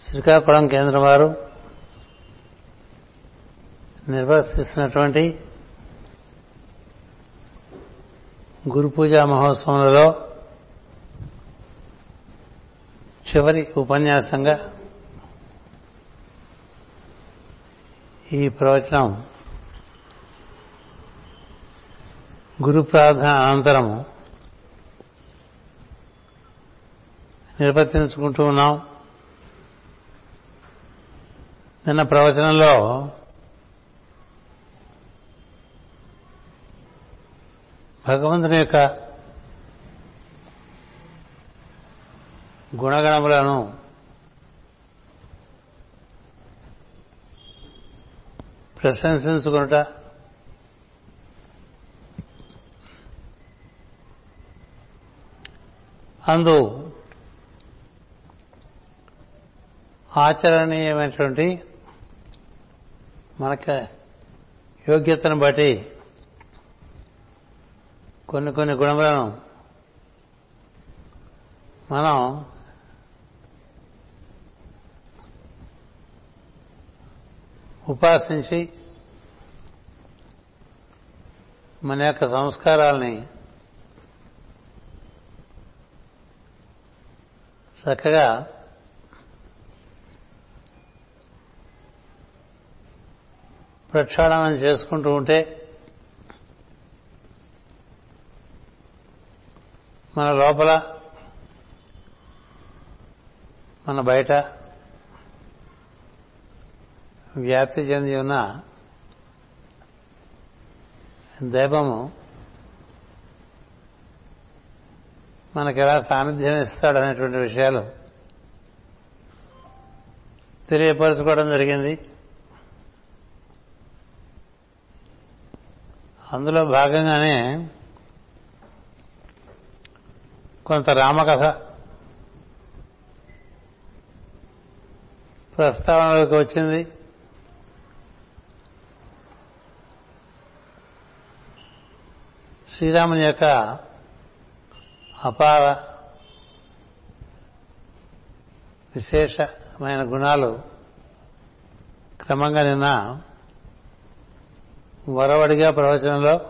శ్రీకాకుళం కేంద్రం వారు నిర్వర్తిస్తున్నటువంటి గురు పూజా మహోత్సవంలో చివరి ఉపన్యాసంగా ఈ ప్రవచనం గురు ప్రార్థన అనంతరము నిర్వర్తించుకుంటూ ఉన్నాం. నిన్న ప్రవచనంలో భగవంతుని యొక్క గుణగణములను ప్రశంసించుకునుట అందు ఆచరణీయమైనటువంటి మనకి యోగ్యతను బట్టి కొన్ని కొన్ని గుణములను మనం ఉపాసించి మన యొక్క సంస్కారాల్ని చక్కగా ప్రక్షాళనం చేసుకుంటూ ఉంటే మన లోపల మన బయట వ్యాప్తి చెంది ఉన్న దైవము మనకి ఎలా సాన్నిధ్యం ఇస్తాడనేటువంటి విషయాలు తెలియపరచుకోవడం జరిగింది. అందులో భాగంగానే కొంత రామకథ ప్రస్తావనలోకి వచ్చింది. శ్రీరాముని యొక్క అపార విశేషమైన గుణాలు క్రమంగా నిన్న వరవడిగా ప్రవచనంలో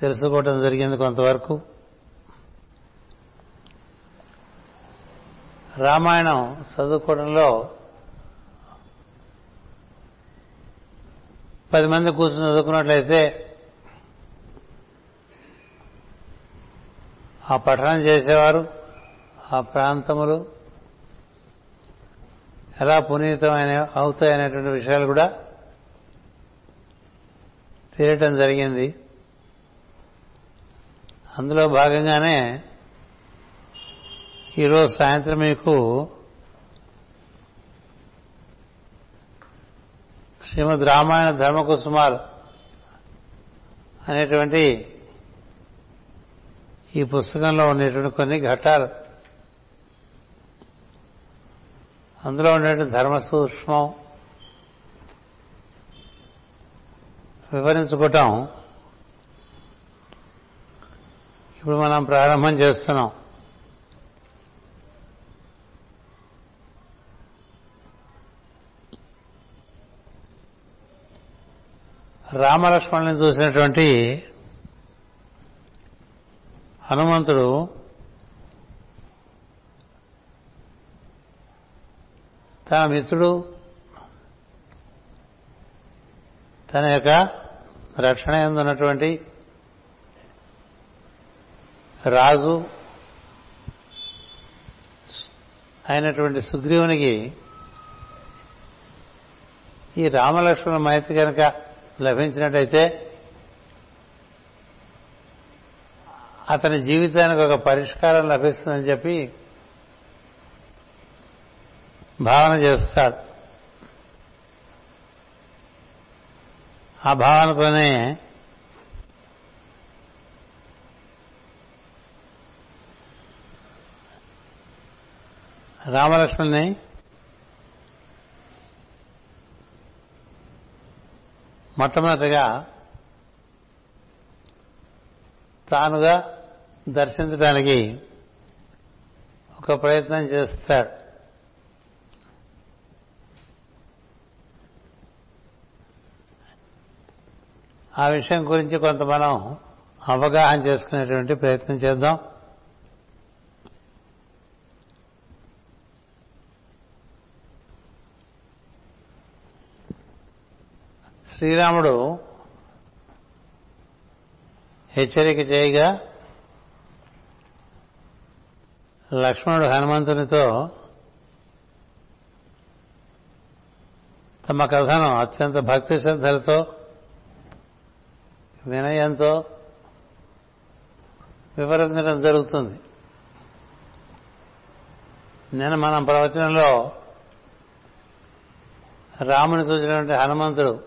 తెలుసుకోవటం జరిగింది కొంతవరకు. రామాయణం చదువుకోవడంలో పది మంది కూర్చుని చదువుకున్నట్లయితే ఆ పఠనం చేసేవారు ఆ ప్రాంతములు ఎలా పునీతమైన అవుతాయనేటువంటి విషయాలు కూడా తీరటం జరిగింది. అందులో భాగంగానే ఈరోజు సాయంత్రం మీకు శ్రీమద్ రామాయణ ధర్మకుసుమాలు అనేటువంటి ఈ పుస్తకంలో ఉండేటువంటి కొన్ని ఘట్టాలు. అందులో ఉండేటువంటి ధర్మ సూక్ష్మం వివరించుకోవటం ఇప్పుడు మనం ప్రారంభం చేస్తున్నాం. రామలక్ష్మణుని చూసినటువంటి హనుమంతుడు తన మిత్రుడు తన యొక్క రక్షణ ఉన్నటువంటి రాజు అయినటువంటి సుగ్రీవునికి ఈ రామలక్ష్మణ మైత్రి కనుక లభించినట్టయితే అతని జీవితానికి ఒక పరిష్కారం లభిస్తుందని చెప్పి భావన చేస్తాడు. ఆ భావనతోనే రామలక్ష్మణ్ని మొట్టమొదటిగా తానుగా దర్శించడానికి ఒక ప్రయత్నం చేస్తాడు. ఆ విషయం గురించి కొంత మనం అవగాహన చేసుకునేటువంటి ప్రయత్నం చేద్దాం. శ్రీరాముడు హెచ్చరిక చేయగా లక్ష్మణుడు హనుమంతునితో తమ కథను అత్యంత భక్తి శ్రద్ధలతో వినయంతో వివరించడం జరుగుతుంది. నేను మనం ప్రవచనంలో రాముని చూసినటువంటి హనుమంతుడు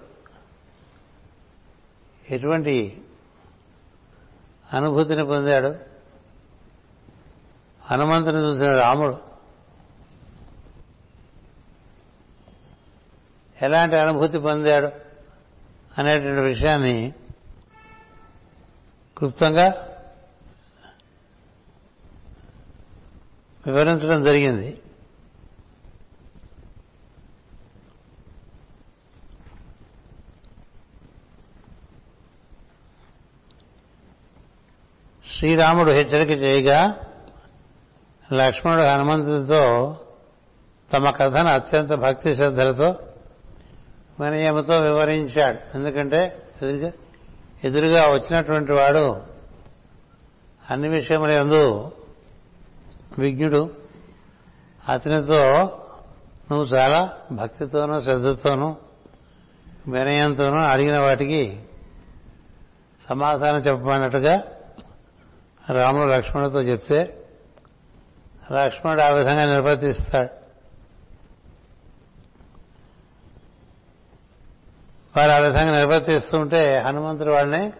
ఎటువంటి అనుభూతిని పొందాడు? హనుమంతుని చూసిన రాముడు ఎలాంటి అనుభూతి పొందాడు అనేటువంటి విషయాన్ని క్లుప్తంగా వివరించడం జరిగింది. శ్రీరాముడు హెచ్చరిక చేయగా లక్ష్మణుడు హనుమంతుడితో తమ కథను అత్యంత భక్తి శ్రద్ధలతో వినయముతో వివరించాడు. ఎందుకంటే ఎదురుగా వచ్చినటువంటి వాడు అన్ని విషయముల ఎందు విజ్ఞుడు. అతనితో నువ్వు చాలా భక్తితోనూ శ్రద్ధతోనూ వినయంతోనూ అడిగిన వాటికి సమాధానం చెప్పమన్నట్టుగా రాముడు లక్ష్మణుడితో చెప్తే లక్ష్మణుడు ఆ విధంగా నిర్వర్తిస్తాడు. వారు ఆ విధంగా నిర్వర్తిస్తూ ఉంటే హనుమంతుడు వాడిని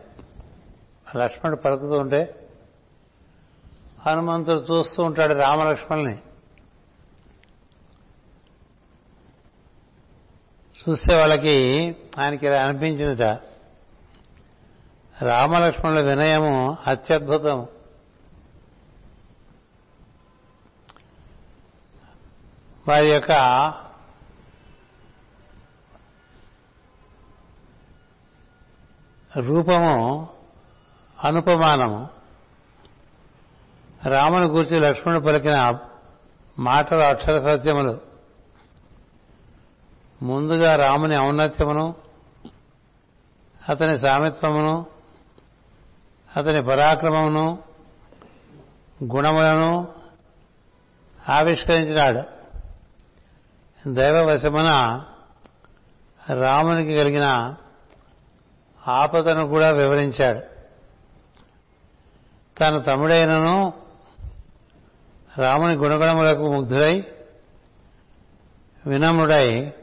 లక్ష్మణుడు పలుకుతూ ఉంటే హనుమంతుడు చూస్తూ ఉంటాడు రామలక్ష్మణుని చూస్తే వాళ్ళకి ఆయనకి ఇలా అనిపించిందిట రామలక్ష్మణుల వినయము అత్యద్భుతం వారి యొక్క రూపము అనుపమానము. రాముని గురించి లక్ష్మణుడు పలికిన మాటలు అక్షర సత్యములు. ముందుగా రాముని ఔన్నత్యమును అతని సామిత్వమును అతని పరాక్రమమును గుణములను ఆవిష్కరించినాడు. దైవవశమున రామునికి కలిగిన ఆపదను కూడా వివరించాడు. తన తమ్ముడైనను రాముని గుణగణములకు ముగ్ధుడై వినమ్రుడై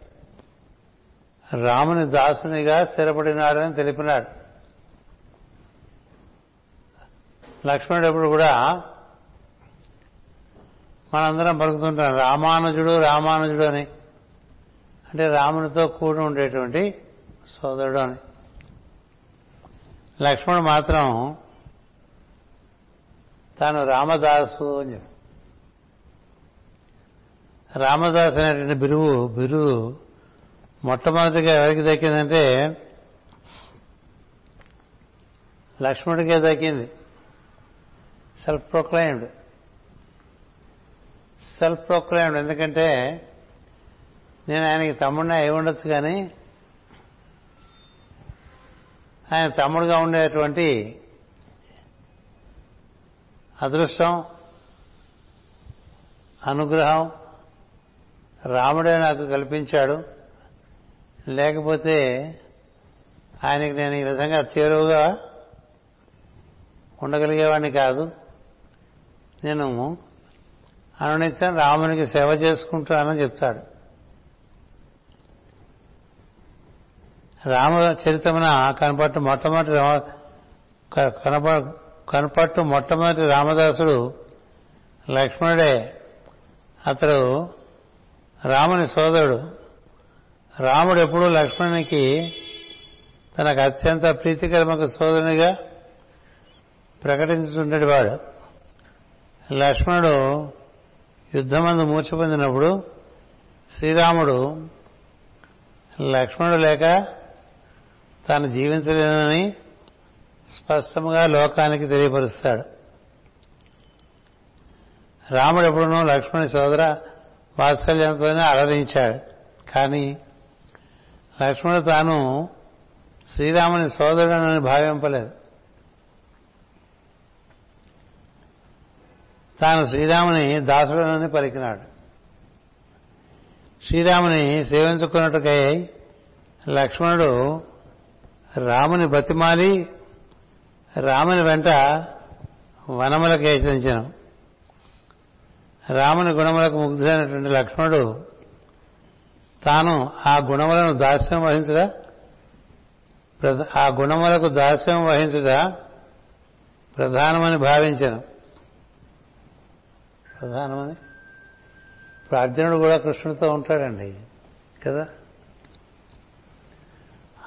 రాముని దాసునిగా స్థిరపడినాడని తెలిపినాడు. లక్ష్మణుడు ఎప్పుడు కూడా మనందరం పలుకుతుంటాం రామానుజుడు రామానుజుడు అని. అంటే రామునితో కూడి ఉండేటువంటి సోదరుడు అని. లక్ష్మణుడు మాత్రం తాను రామదాసు అని చెప్పి. రామదాస్ అనేటువంటి బిరువు బిరువు మొట్టమొదటిగా ఎవరికి దక్కిందంటే లక్ష్మణుడికే దక్కింది. సెల్ఫ్ ప్రొక్లైమ్డ్ సెల్ఫ్ ప్రొక్లైమ్డ్ ఎందుకంటే నేను ఆయనకి తమ్ముడిని అయి ఉండొచ్చు కానీ ఆయన తమ్ముడుగా ఉండేటువంటి అదృష్టం అనుగ్రహం రాముడే నాకు కల్పించాడు. లేకపోతే ఆయనకి నేను ఈ విధంగా చేరువుగా ఉండగలిగేవాడిని కాదు. నేను అనునిత్యం రామునికి సేవ చేసుకుంటానని చెప్తాడు. రామ చరితమున కనపట్టు మొట్టమొదటి కనప కనపట్టు మొట్టమొదటి రామదాసుడు లక్ష్మణుడే. అతడు రాముని సోదరుడు. రాముడు ఎప్పుడూ లక్ష్మణునికి తనకు అత్యంత ప్రీతికరమకు సోదరునిగా ప్రకటించుతుండేటి వాడు. లక్ష్మణుడు యుద్ధమందు మూర్చపొందినప్పుడు శ్రీరాముడు లక్ష్మణుడు లేక తాను జీవించలేనని స్పష్టంగా లోకానికి తెలియపరుస్తాడు. రాముడు ఎప్పుడునో లక్ష్మణి సోదర వాత్సల్యంతోనే అలరించాడు. కానీ లక్ష్మణుడు తాను శ్రీరాముని సోదరుడనని భావింపలేదు. తాను శ్రీరాముని దాసుడనని పలికినాడు. శ్రీరాముని సేవించుకున్నట్టుకై లక్ష్మణుడు రాముని బతిమాలి రాముని వెంట వనములకు యత్నించను. రాముని గుణములకు ముగ్ధులైనటువంటి లక్ష్మణుడు తాను ఆ గుణములను దాస్యం వహించుగా ఆ గుణములకు దాస్యం వహించుగా ప్రధానమని భావించను. ప్రధానమని? ఇప్పుడు అర్జునుడు కూడా కృష్ణుడితో ఉంటాడండి కదా?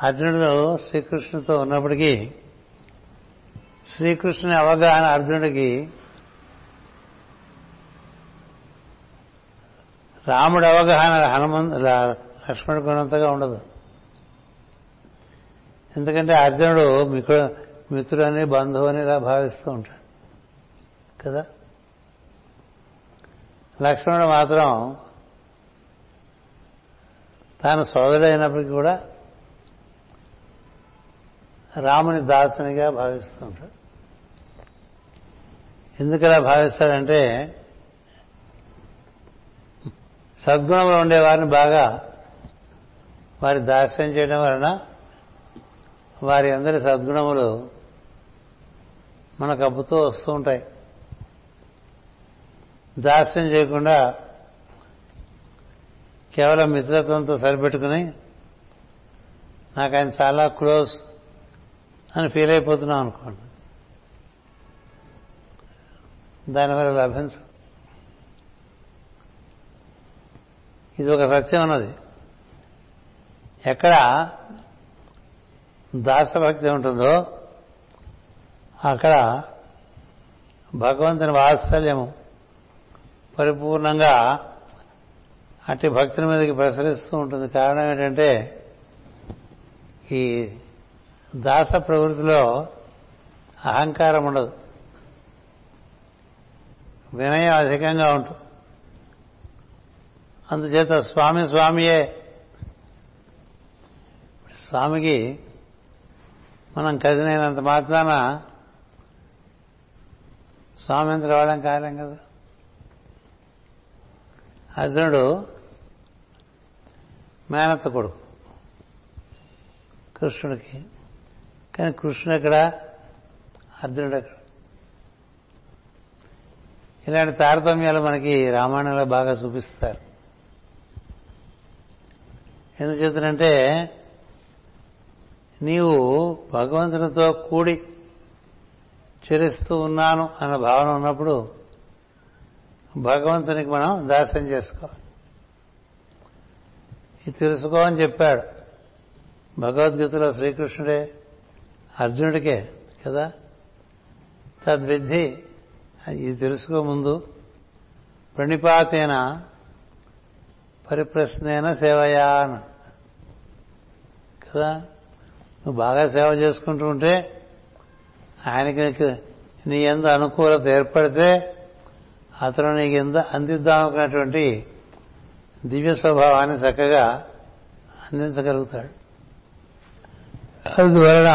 అర్జునుడు శ్రీకృష్ణుడితో ఉన్నప్పటికీ శ్రీకృష్ణుని అవగాహన అర్జునుడికి రాముడు అవగాహన హనుమంత్ లక్ష్మణుడికి ఉన్నంతగా ఉండదు. ఎందుకంటే అర్జునుడు మికు మిత్రుడని బంధువు ఇలా భావిస్తూ ఉంటాడు. కదా? లక్ష్మణుడు మాత్రం తాను సోదరుడైనప్పటికీ కూడా రాముని దాసునిగా భావిస్తుంటాడు ఎందుకలా భావిస్తాడంటే సద్గుణంలో ఉండేవారిని బాగా వారి దాస్యం చేయడం వలన వారి అందరి సద్గుణములు మనకు అబ్బుతూ వస్తూ ఉంటాయి. దాస్యం చేయకుండా కేవలం మిత్రత్వంతో సరిపెట్టుకుని నాకు ఆయన చాలా క్లోజ్ అని ఫీల్ అయిపోతున్నాం అనుకోండి. దానివల్ల లభించు ఇది ఒక సత్యం ఉన్నది ఎక్కడ దాసభక్తి ఉంటుందో అక్కడ భగవంతుని వాత్సల్యము పరిపూర్ణంగా అట్టి భక్తుల మీదకి ప్రసరిస్తూ ఉంటుంది. కారణం ఏంటంటే ఈ దాస ప్రవృత్తిలో అహంకారం ఉండదు. వినయం అధికంగా ఉంటుంది అందుచేత స్వామి స్వామియే. స్వామికి మనం కజినైనంత మాత్రాన స్వామి ఎంత రావడం కాలేం కదా. అర్జునుడు మేనత్త కొడుకు కృష్ణుడికి. కానీ కృష్ణుడు ఎక్కడ అర్జునుడు ఎక్కడ ఇలాంటి తారతమ్యాలు మనకి రామాయణంలో బాగా చూపిస్తారు. ఎందుకు చెప్తున్నంటే నీవు భగవంతునితో కూడి చరిస్తూ ఉన్నాను అన్న భావన ఉన్నప్పుడు భగవంతునికి మనం దాస్యం చేసుకోవాలి. ఇది తెలుసుకో అని చెప్పాడు. భగవద్గీతలో శ్రీకృష్ణుడే అర్జునుడికే కదా? తద్విద్ధి ఇది తెలుసుకో ముందు. ప్రణిపాతేన పరిప్రశ్నేన సేవయా అని కదా? నువ్వు బాగా సేవ చేసుకుంటూ ఉంటే ఆయనకి నీ ఎంత అనుకూలత ఏర్పడితే అతను నీకు ఎంత అందిద్దామనుకున్నటువంటి దివ్య స్వభావాన్ని చక్కగా అందించగలుగుతాడు. అందువలన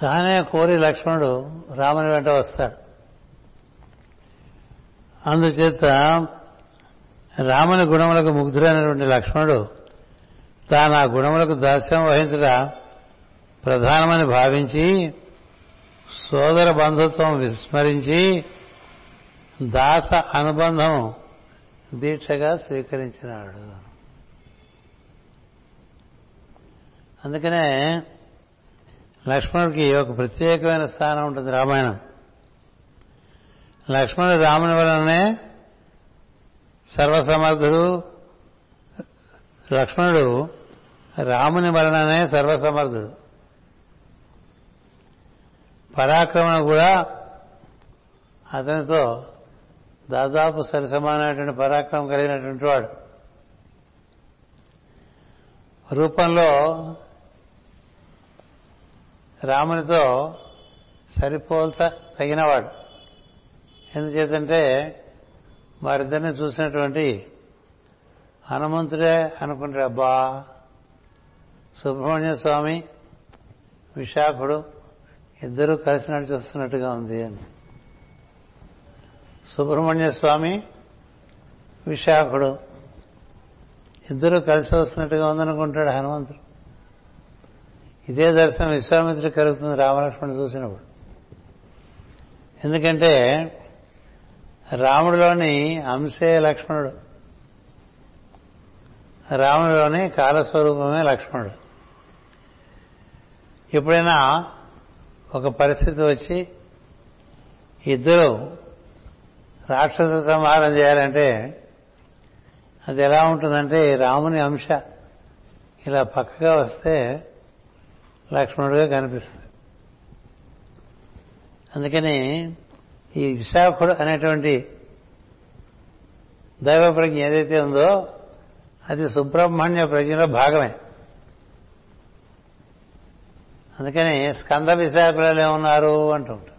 తానే కోరి లక్ష్మణుడు రాముని వెంట వస్తాడు. అందుచేత రాముని గుణములకు ముగ్ధుడైనటువంటి లక్ష్మణుడు తాను ఆ గుణములకు దాస్యం వహించగా ప్రధానమని భావించి సోదర బంధుత్వం విస్మరించి దాస అనుబంధం దీక్షగా స్వీకరించినాడు. అందుకనే లక్ష్మణుడికి ఒక ప్రత్యేకమైన స్థానం ఉంటుంది రామాయణం. లక్ష్మణుడు రాముని వలననే సర్వసమర్థుడు లక్ష్మణుడు రాముని వలననే సర్వసమర్థుడు. పరాక్రమణ కూడా అతనితో దాదాపు సరిసమానమైనటువంటి పరాక్రమం కలిగినటువంటి వాడు. రూపంలో రామునితో సరిపోల్చ తగినవాడు. ఎందుచేతంటే వారిద్దరిని చూసినటువంటి హనుమంతుడే అనుకుంటాడు అబ్బా సుబ్రహ్మణ్య స్వామి విశాఖుడు ఇద్దరూ కలిసి నడిచి వస్తున్నట్టుగా ఉంది అని. సుబ్రహ్మణ్య స్వామి విశాఖుడు ఇద్దరూ కలిసి వస్తున్నట్టుగా ఉందనుకుంటాడు హనుమంతుడు. ఇదే దర్శనం విశ్వామిత్రుడు కలుగుతుంది రామలక్ష్మణుడు చూసినప్పుడు. ఎందుకంటే రాముడిలోని అంశే లక్ష్మణుడు. రాముడిలోని కాలస్వరూపమే లక్ష్మణుడు. ఎప్పుడైనా ఒక పరిస్థితి వచ్చి ఇద్దరు రాక్షస సంహారం చేయాలంటే అది ఎలా ఉంటుందంటే రాముని అంశ ఇలా పక్కగా వస్తే లక్ష్మణుడిగా కనిపిస్తుంది. అందుకని ఈ విశాఖుడు అనేటువంటి దైవ ప్రజ్ఞ ఏదైతే ఉందో అది సుబ్రహ్మణ్య ప్రజ్ఞలో భాగమే. అందుకని స్కంద విశాఖలు ఏమున్నారు అంటుంటారు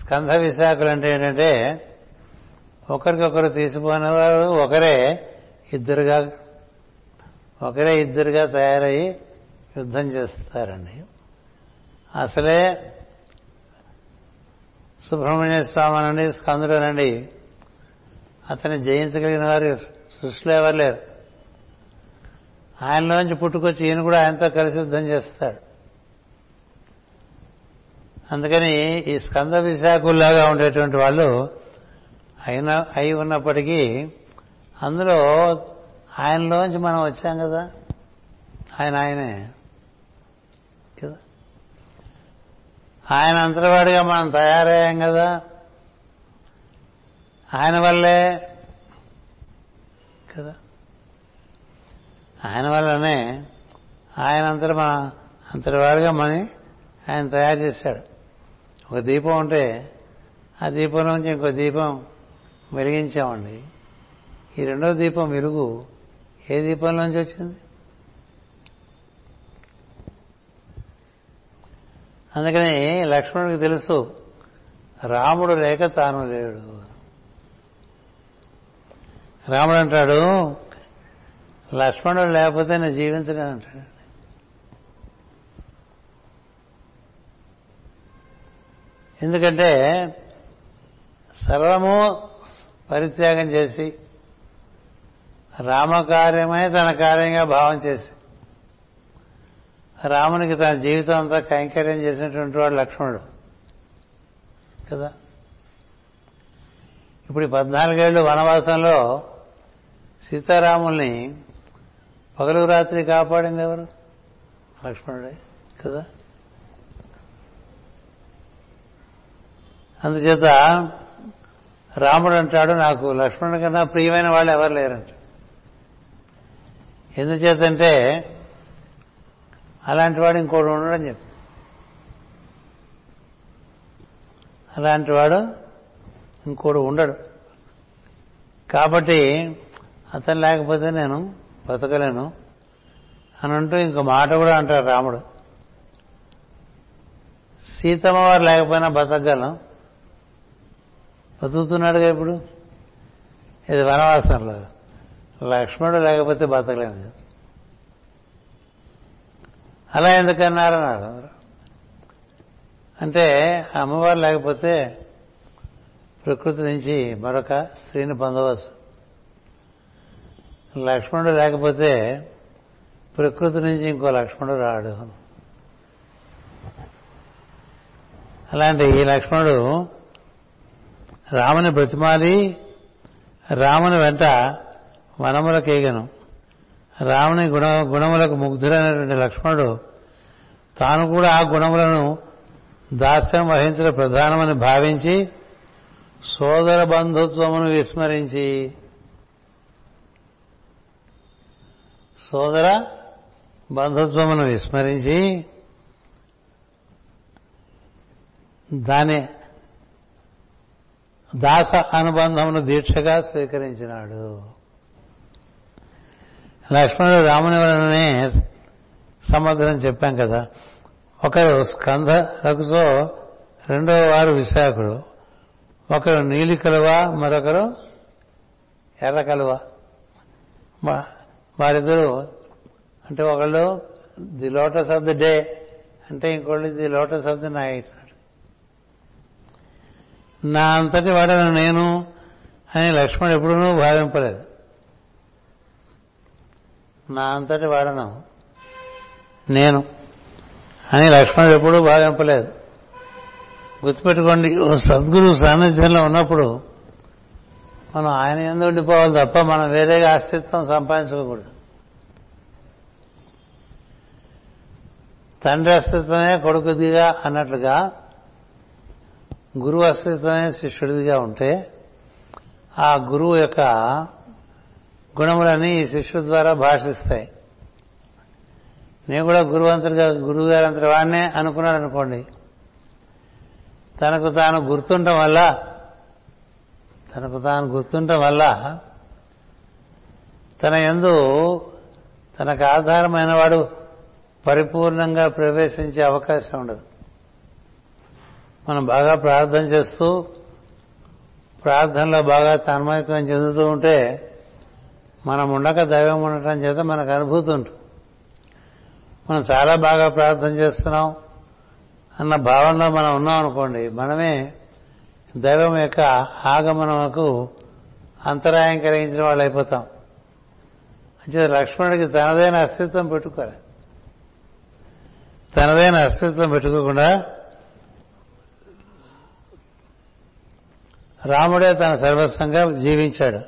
స్కంద విశాఖలు అంటే ఏంటంటే ఒకరికొకరు తీసిపోయినవారు ఒకరే ఇద్దరుగా ఒకరే ఇద్దరుగా తయారయ్యి యుద్ధం చేస్తారండి అసలే సుబ్రహ్మణ్య స్వామి అనండి స్కందుడు అనండి అతన్ని జయించగలిగిన వారు సృష్టిలో ఎవరు లేరు. ఆయనలోంచి పుట్టుకొచ్చి ఈయన కూడా ఆయనతో కలిసి యుద్ధం చేస్తాడు. అందుకని ఈ స్కంద విశాఖుల్లాగా ఉండేటువంటి వాళ్ళు అయిన అయి ఉన్నప్పటికీ అందులో ఆయనలోంచి మనం వచ్చాం కదా. ఆయన ఆయనే. ఆయన అంతరవాడిగా మనం తయారయ్యాం కదా. ఆయన వల్లే కదా. ఆయన వల్లనే ఆయన అంతట మన అంతటివాడిగా మని ఆయన తయారు చేశాడు. ఒక దీపం ఉంటే ఆ దీపం నుంచి ఇంకో దీపం వెలిగించామండి. ఈ రెండో దీపం వెలుగు ఏ దీపంలోంచి వచ్చింది? అందుకని లక్ష్మణుడికి తెలుసు రాముడు లేక తాను లేడు. రాముడు అంటాడు లక్ష్మణుడు లేకపోతే నేను జీవించలేను అంటాడు. ఎందుకంటే సర్వము పరిత్యాగం చేసి రామకార్యమే తన కార్యంగా భావం చేసి రామునికి తన జీవితం అంతా కైంకర్యం చేసినటువంటి వాడు లక్ష్మణుడు. కదా? ఇప్పుడు పద్నాలుగేళ్ళు వనవాసంలో సీతారాముల్ని పగలు రాత్రి కాపాడింది ఎవరు? లక్ష్మణుడే. కదా? అందుచేత రాముడు అంటాడు నాకు లక్ష్మణుడి కన్నా ప్రియమైన వాళ్ళు ఎవరు లేరంట. ఎందుచేతంటే అలాంటి వాడు ఇంకోటి ఉండడం చెప్పి. అలాంటి వాడు ఇంకోడు ఉండడు. కాబట్టి అతను లేకపోతే నేను బతకలేను అని అంటూ ఇంకో మాట కూడా అంటారు రాముడు. సీతమ్మ వారు లేకపోయినా బతకగలం బతుకుతున్నాడుగా ఇప్పుడు. ఇది వనవాసంలో. లక్ష్మణుడు లేకపోతే బతకలేము అలా అలా ఎందుకన్నారన్నారు అంటే అమ్మవారు లేకపోతే ప్రకృతి నుంచి మరొక స్త్రీని పొందవచ్చు. లక్ష్మణుడు లేకపోతే ప్రకృతి నుంచి ఇంకో లక్ష్మణుడు రాడు. అలాంటి ఈ లక్ష్మణుడు రాముని బ్రతిమాలి రాముని వెంట వనములకేగను రాముని గుణ గుణములకు ముగ్ధుడైనటువంటి లక్ష్మణుడు తాను కూడా ఆ గుణములను దాస్యం వహించడం ప్రధానమని భావించి సోదర బంధుత్వమును విస్మరించి సోదర బంధుత్వమును విస్మరించి దాని దాస అనుబంధమును దీక్షగా స్వీకరించినాడు. లక్ష్మణుడు రాముని వలననే సముద్రం చెప్పాం కదా. ఒకరు స్కంద రఘుతో రెండవ వారు విశాఖుడు. ఒకరు నీలి కలువ మరొకరు ఎర్ర కలువ. వారిద్దరూ అంటే ఒకళ్ళు the lotus of the day అంటే ఇంకోళ్ళు the lotus of the night. నా అంతటి వాడను నేను అని లక్ష్మణుడు ఎప్పుడూ భావింపలేదు. నా అంతటి వాడను. నేను అని లక్ష్మణుడు ఎప్పుడూ భావింపలేదు గుర్తుపెట్టుకోండి సద్గురు సాన్నిధ్యంలో ఉన్నప్పుడు మనం ఆయన ఎందు ఉండిపోవాలి తప్ప మనం వేరేగా అస్తిత్వం సంపాదించుకోకూడదు. తండ్రి అస్తిత్వమే కొడుకుదిగా అన్నట్లుగా గురువు అస్తిత్వమే శిష్యుడిదిగా ఉంటే ఆ గురువు యొక్క గుణములన్నీ ఈ శిష్యుడి ద్వారా భాషిస్తాయి. నేను కూడా గురువంతుడిగా గురువు గారు వాడినే అనుకున్నాడు అనుకోండి. తనకు తాను గుర్తుండటం వల్ల తనకు తాను గుర్తుండటం వల్ల తన ఎందు తనకు ఆధారమైన వాడు పరిపూర్ణంగా ప్రవేశించే అవకాశం ఉండదు. మనం బాగా ప్రార్థన చేస్తూ ప్రార్థనలో బాగా తన్మయత్వం చెందుతూ ఉంటే మనం ఉండక దైవం ఉండటం చేత మనకు అనుభూతి ఉంటుంది. మనం చాలా బాగా ప్రార్థన చేస్తున్నాం అన్న భావనలో మనం ఉన్నాం అనుకోండి మనమే దైవం యొక్క ఆగమనకు అంతరాయం కలిగించిన వాళ్ళు అయిపోతాం. అంటే లక్ష్మణుడికి తనదైన అస్తిత్వం పెట్టుకోవాలి తనదైన అస్తిత్వం పెట్టుకోకుండా రాముడే తన సర్వస్వంగా జీవించాడు.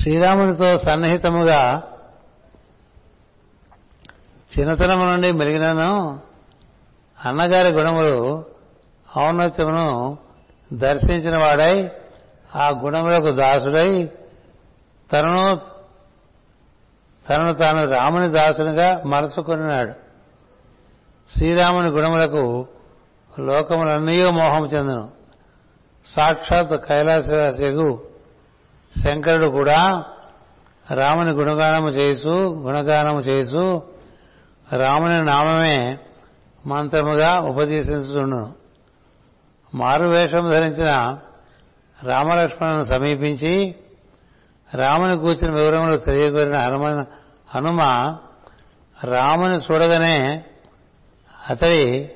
శ్రీరామునితో సన్నిహితముగా చిన్నతనము నుండి మెలిగినను. అన్నగారి గుణములు ఔన్నత్యమును దర్శించిన వాడై ఆ గుణములకు దాసుడై తనను తనను తాను రాముని దాసునిగా మరచుకున్నాడు శ్రీరాముని గుణములకు లోకములన్నీ మోహం చెందును. సాక్షాత్ కైలాసవాసిగు శంకరుడు కూడా రాముని గుణగానము చేసు గుణగానము చేసు రాముని నామమే మంత్రముగా ఉపదేశించుండును మారు వేషం ధరించిన రామలక్ష్మణును సమీపించి రాముని కూర్చుని వివరములు తెలియకూరిన హనుమ హనుమ రాముని చూడగానే అతడి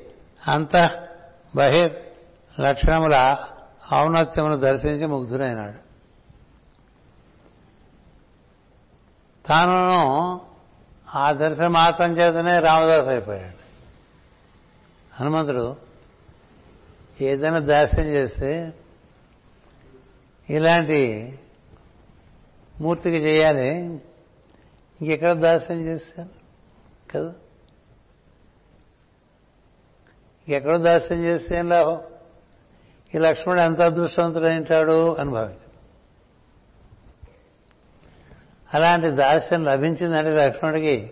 అంత బహిర్ లక్షణముల ఔన్నత్యమును దర్శించి ముగ్ధుడైనాడు. తాను ఆ దర్శన మాత్రం చేతనే రామదాస్ అయిపోయాడు హనుమంతుడు ఏదైనా దర్శనం చేస్తే ఇలాంటి మూర్తికి చేయాలి. ఇంకెక్కడ దర్శనం చేస్తాను కదా? ఇంకెక్కడ దర్శనం చేస్తే ఏం లాభం? ఈ లక్ష్మణుడు ఎంత అదృష్టవంతుడైంటాడు అని భావించాడు. అలాంటి దాస్యం లభించిందంటే లక్ష్మణుడికి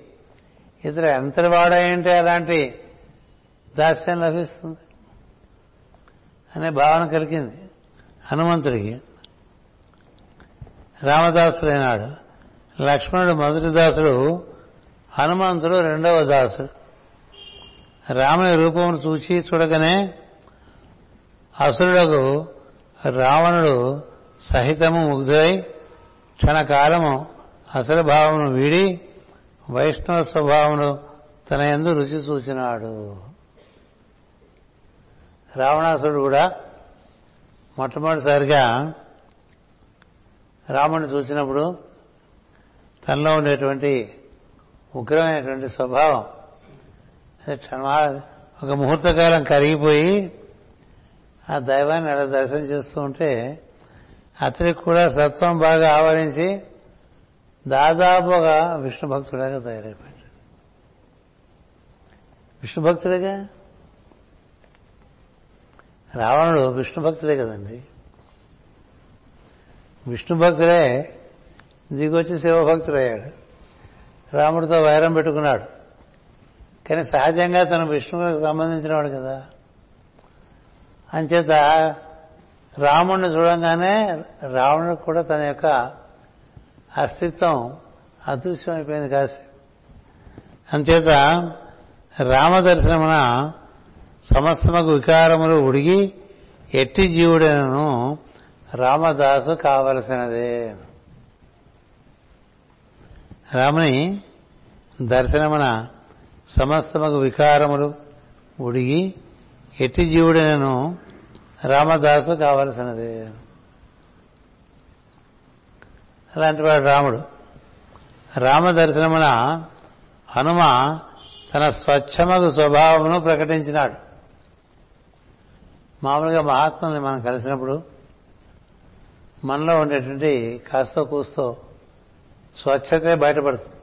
ఇతర ఎంతటి ఏంటి అలాంటి దాస్యం లభిస్తుంది అనే భావన కలిగింది హనుమంతుడికి. రామదాసుడైనాడు. లక్ష్మణుడు మొదటి దాసుడు హనుమంతుడు రెండవ దాసుడు. రాముని రూపమును చూచి చూడగానే అసురులకు రావణుడు సహితము ముగ్ధుడై క్షణకాలము అసలు భావమును వీడి వైష్ణవ స్వభావమును తన ఎందు రుచి చూచినాడు రావణాసురుడు కూడా మొట్టమొదటిసారిగా రాముడిని చూసినప్పుడు తనలో ఉండేటువంటి ఉగ్రమైనటువంటి స్వభావం అది క్షణమా ఒక ముహూర్తకాలం కరిగిపోయి ఆ దైవాన్ని అలా దర్శనం చేస్తూ ఉంటే అతనికి కూడా సత్వం బాగా ఆవరించి దాదాపుగా విష్ణు భక్తుడిగా తయారైపోయాడు. విష్ణు భక్తుడిగా? రావణుడు విష్ణు భక్తుడే కదండి. విష్ణు భక్తుడే దిగొచ్చి శివభక్తుడయ్యాడు రాముడితో వైరం పెట్టుకున్నాడు. కానీ సహజంగా తను విష్ణువుకి సంబంధించిన వాడు కదా. అంచేత రాముడిని చూడంగానే రావణుడికి కూడా తన యొక్క అస్తిత్వం అదృశ్యం అయిపోయింది కాసి అంచేత రామదర్శనమున సమస్తమకు వికారములు ఉడిగి ఎట్టి జీవుడను రామదాసు కావలసినదే. రాముని దర్శనమున సమస్తమకు వికారములు ఉడిగి ఎట్టి జీవుడనను రామదాసు కావలసినదే. అలాంటి వాడు రాముడు. రామ దర్శనమున హనుమ తన స్వచ్ఛమగు స్వభావమును ప్రకటించినాడు. మామూలుగా మహాత్ముల్ని మనం కలిసినప్పుడు మనలో ఉండేటువంటి కాస్తో కూస్తో స్వచ్ఛతే బయటపడుతుంది.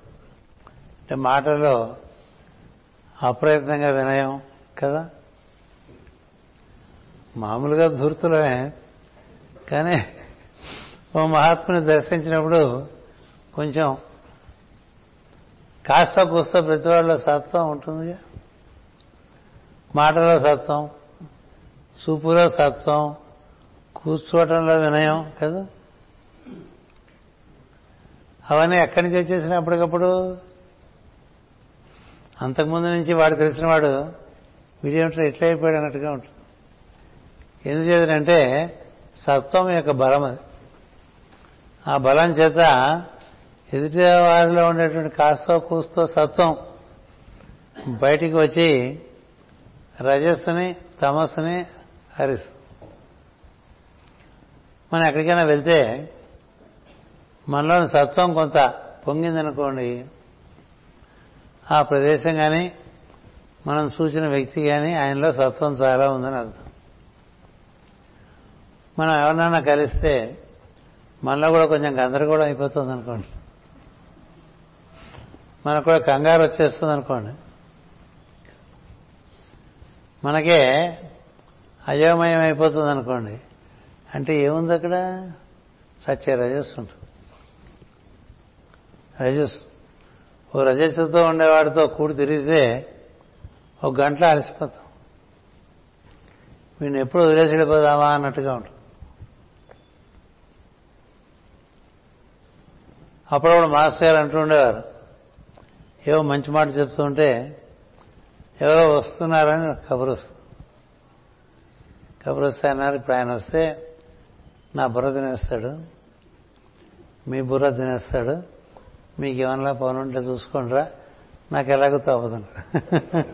అంటే మాటల్లో అప్రయత్నంగా వినయం కదా? మామూలుగా ధూర్తులమే. కానీ ఓ మహాత్ముని దర్శించినప్పుడు కొంచెం కాస్త కూస్త ప్రతి వాళ్ళలో సత్వం ఉంటుంది మాటలో సత్వం చూపులో సత్వం కూర్చోవటంలో వినయం కదా. అవన్నీ ఎక్కడి నుంచి వచ్చేసిన అప్పటికప్పుడు? అంతకుముందు నుంచి వాడు తెలిసిన వాడు వీడేమిటో ఎట్లా అయిపోయాడు అన్నట్టుగా ఉంటుంది. ఎందుచేతంటే సత్వం యొక్క బలం అది ఆ బలం చేత ఎదుటి వారిలో ఉండేటువంటి కాస్తో కూస్తో సత్వం బయటికి వచ్చి రజస్సుని తమస్సుని హరిస్తుంది మనం ఎక్కడికైనా వెళ్తే మనలోని సత్వం కొంత పొంగిందనుకోండి ఆ ప్రదేశం కానీ మనం చూసిన వ్యక్తి కానీ ఆయనలో సత్వం చాలా ఉందని అర్థం. మనం ఎవరినైనా కలిస్తే మనలో కూడా కొంచెం గందరగోళం అయిపోతుంది అనుకోండి మనకు కూడా కంగారు వచ్చేస్తుంది అనుకోండి మనకే అయోమయం అయిపోతుంది అనుకోండి అంటే ఏముంది అక్కడ? సత్య రజస్సు ఉంటుంది. రజస్సు. ఓ రజస్సుతో ఉండేవాడితో కూడి తిరిగితే ఒక గంటలో అలసిపోతాం. వీడిని ఎప్పుడు వదిలేసి వెళ్ళిపోదామా అన్నట్టుగా ఉంటుంది అప్పుడప్పుడు మాస్టర్ గారు అంటూ ఉండేవారు. ఏవో మంచి మాట చెప్తూ ఉంటే ఎవరో వస్తున్నారని కబురు వస్తుంది కబురు వస్తే అన్నారు ఇప్పుడు ఆయన వస్తే నా బుర్ర తినేస్తాడు మీ బుర్ర తినేస్తాడు మీకు ఏమన్నా పని ఉంటే చూసుకోండిరా నాకు ఎలాగో తోపదండి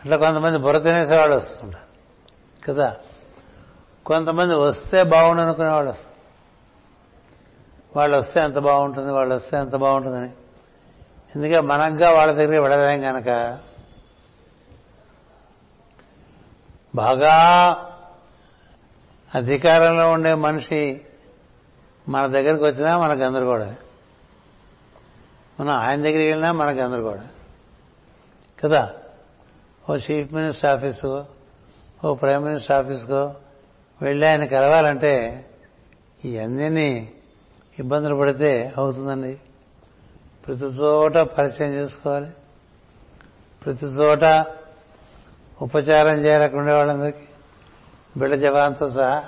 అట్లా కొంతమంది బుర్ర తినేసేవాడు వస్తుంటారు కదా? కొంతమంది వస్తే బాగుండు అనుకునేవాడు వస్తారు. వాళ్ళు వస్తే ఎంత బాగుంటుంది వాళ్ళు వస్తే ఎంత బాగుంటుందని. ఎందుకంటే మనగ్గా వాళ్ళ దగ్గర వెళ్ళలేం కనుక బాగా అధికారంలో ఉండే మనిషి మన దగ్గరికి వచ్చినా మనకు గందరగోళమే మనం ఆయన దగ్గరికి వెళ్ళినా మనకు గందరగోళం కదా? ఓ చీఫ్ మినిస్టర్ ఆఫీసు ఓ ప్రైమ్ మినిస్టర్ ఆఫీస్కో వెళ్ళి ఆయన కలవాలంటే ఇవన్నీ ఇబ్బందులు పడితే అవుతుందండి. ప్రతి చోట పరిచయం చేసుకోవాలి. ప్రతి చోట ఉపచారం చేయలేకుండా వాళ్ళందరికీ బిడ్డ జవాన్తో సహా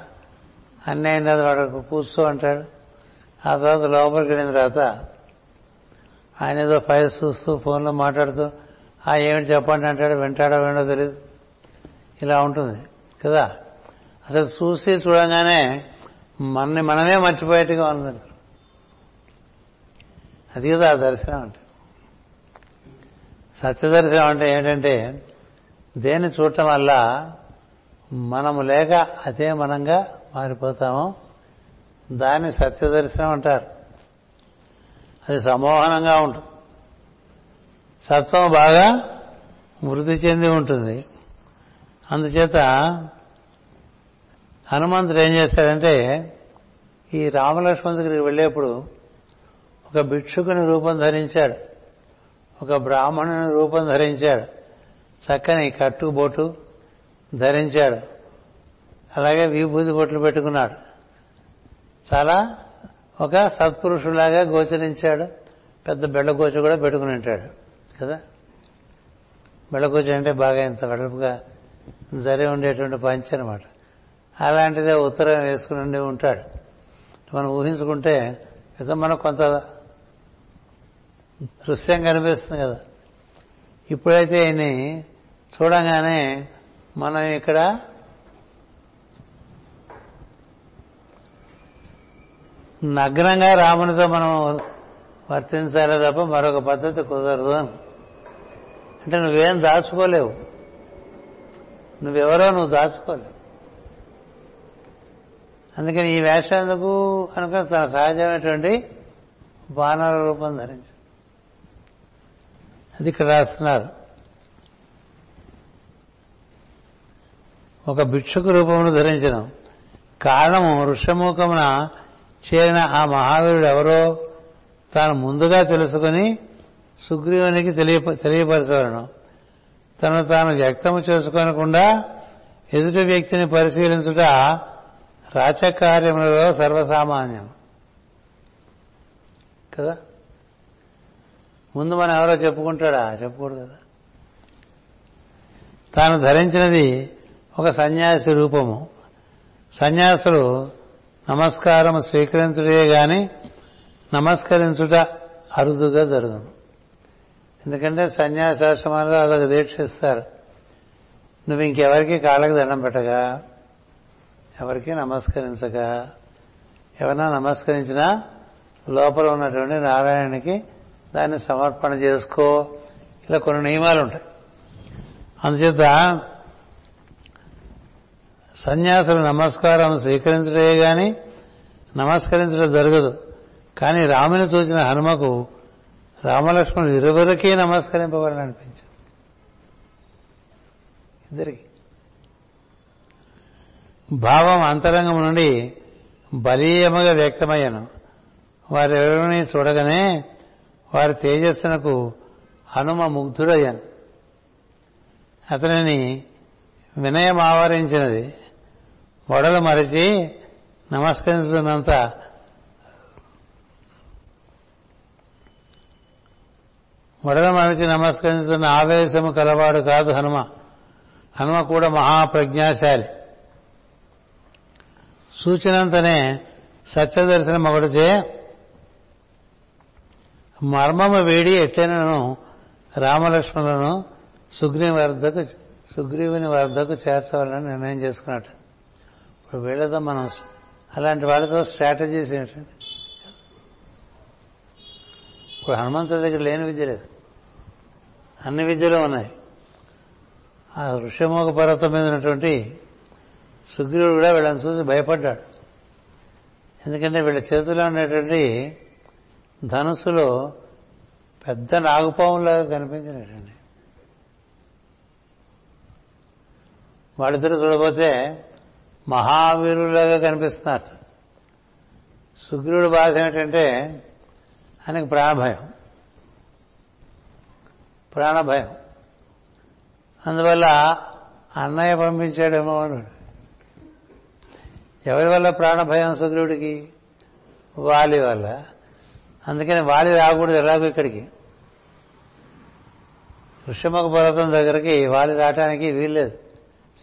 అన్నీ అయిన తర్వాత వాడు కూర్చో అంటాడు. ఆ తర్వాత లోపలికి వెళ్ళిన తర్వాత ఆయన ఏదో ఫైల్స్ చూస్తూ ఫోన్లో మాట్లాడుతూ ఆ ఏమిటి చెప్పండి అంటాడు. వింటాడో వినడో తెలియదు ఇలా ఉంటుంది కదా. అసలు చూసి చూడంగానే మనని మనమే మర్చిపోయేట్టుగా ఉందండి. అది కదా ఆ దర్శనం అంటే. సత్యదర్శనం అంటే ఏంటంటే దేన్ని చూడటం వల్ల మనము లేక అదే మనంగా మారిపోతాము. దాన్ని సత్యదర్శనం అంటారు. అది సమోహనంగా ఉంటుంది. సత్వం బాగా వృద్ధి చెంది ఉంటుంది. అందుచేత హనుమంతుడు ఏం చేశాడంటే ఈ రామలక్ష్మణ దగ్గరికి వెళ్ళేప్పుడు ఒక భిక్షుకుని రూపం ధరించాడు. ఒక బ్రాహ్మణుని రూపం ధరించాడు. చక్కని కట్టుబొట్టు ధరించాడు. అలాగే విభూతి బొట్లు పెట్టుకున్నాడు. చాలా ఒక సత్పురుషులాగా గోచరించాడు. పెద్ద బెళ్ళగోచ కూడా పెట్టుకుని ఉంటాడు. కదా? బెళ్ళగోచ అంటే బాగా ఇంత వెడల్పుగా జరి ఉండేటువంటి పంచి అనమాట అలాంటిదే ఉత్తరం వేసుకుని ఉండి ఉంటాడు. మనం ఊహించుకుంటే ఏదో మనకు కొంత దృశ్యం కనిపిస్తుంది కదా. ఇప్పుడైతే ఈయన్ని చూడంగానే మనం ఇక్కడ నగ్నంగా రామునితో మనం వర్తించాలే తప్ప మరొక పద్ధతి కుదరదు అని. అంటే నువ్వేం దాచుకోలేవు. నువ్వెవరో నువ్వు దాచుకోలేవు. అందుకని ఈ వేషం ఎందుకు? అనుకుని తన సహజమైనటువంటి బాణాల రూపం ధరించు. అది ఇక్కడ రాస్తున్నారు. ఒక భిక్షుకు రూపమును ధరించిన కారణము వృషముఖమున చేరిన ఆ మహావీరుడు ఎవరో తాను ముందుగా తెలుసుకుని సుగ్రీవునికి తెలియ తెలియపరచవలను. తను తాను వ్యక్తము చేసుకోనకుండా ఎదుటి వ్యక్తిని పరిశీలించుట రాచకార్యములలో సర్వసామాన్యం. కదా? ముందు మనం ఎవరో చెప్పుకుంటాడా? చెప్పకూడదు కదా. తాను ధరించినది ఒక సన్యాసి రూపము. సన్యాసులు నమస్కారం స్వీకరించుడే గాని నమస్కరించుట అరుదుగా జరుగును. ఎందుకంటే సన్యాసాశ్రమాల్లో అదొక దీక్ష ఇస్తారు నువ్వు ఇంకెవరికి కాళ్ళకి దండం పెట్టగా? ఎవరికి నమస్కరించగా? ఎవరన్నా నమస్కరించినా లోపల ఉన్నటువంటి నారాయణకి దాన్ని సమర్పణ చేసుకో. ఇలా కొన్ని నియమాలు ఉంటాయి అందుచేత సన్యాసులు నమస్కారం స్వీకరించడే కానీ నమస్కరించడం జరగదు. కానీ రాముని చూసిన హనుమకు రామలక్ష్మణులు ఇరువురికీ నమస్కరింపబడని అనిపించింది. ఇద్దరికి. భావం అంతరంగం నుండి బలీయముగా వ్యక్తమయ్యాను. వారెవరిని చూడగానే వారి తేజస్సునకు హనుమ ముగ్ధుడయ్యాను. అతనిని వినయం ఆవరించినది. వడలు మరచి నమస్కరిస్తున్నంత వడలు మరచి నమస్కరిస్తున్న ఆవేశము కలవాడు కాదు హనుమ. హనుమ కూడా మహాప్రజ్ఞాశాలి. సూచనంతనే సత్యదర్శనం ఒకటిచే మర్మము వేడి ఎట్లనను రామలక్ష్మణులను సుగ్రీవ వద్దకు సుగ్రీవుని వద్దకు చేర్చవాలని నిర్ణయం చేసుకున్నట్టు. ఇప్పుడు వీళ్ళతో మనం అలాంటి వాళ్ళతో స్ట్రాటజీస్ ఏంటండి ఇప్పుడు హనుమంతుడి దగ్గర లేని విద్య లేదు. అన్ని విద్యలు ఉన్నాయి. ఆ ఋషమోగ పర్వతం మీద ఉన్నటువంటి సుగ్రీవుడు కూడా వీళ్ళని చూసి భయపడ్డాడు. ఎందుకంటే వీళ్ళ చేతిలో ఉండేటువంటి ధనుసులో పెద్ద నాగుపాములాగా కనిపించినట్టండి. వాళ్ళిద్దరు చూడబోతే మహావీరులాగా కనిపిస్తున్నారు. సుగ్రీవుడు బాధ ఏమిటంటే ఆయనకు ప్రాణభయం. ప్రాణభయం. అందువల్ల అన్నయ్య పంపించాడేమో అని. ఎవరి వల్ల ప్రాణభయం సుగ్రీవుడికి? వాలి వల్ల. అందుకని వాలి రాకూడదు ఎలాగో ఇక్కడికి. ఋషముఖ పర్వతం దగ్గరికి వాలి రావటానికి వీల్లేదు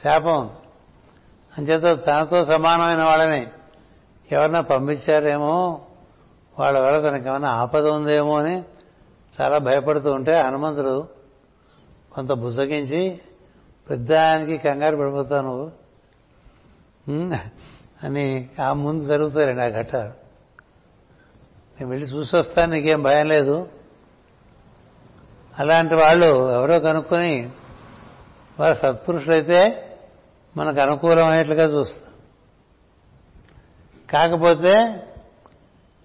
శాపం అంచేత తనతో సమానమైన వాళ్ళని ఎవరన్నా పంపించారేమో వాళ్ళ వల్ల తనకి ఏమైనా ఆపద ఉందేమో అని చాలా భయపడుతూ ఉంటే హనుమంతుడు కొంత బుజ్జగించి పెద్దానికి కంగారు పడిపోతావు నువ్వు. అని ఆ ముందు జరుగుతారండి ఆ ఘట్టాలు. నేను వెళ్ళి చూసి వస్తాను నీకేం భయం లేదు. అలాంటి వాళ్ళు ఎవరో కనుక్కొని వారు సత్పురుషులైతే మనకు అనుకూలమయ్యేట్లుగా చూస్తాం కాకపోతే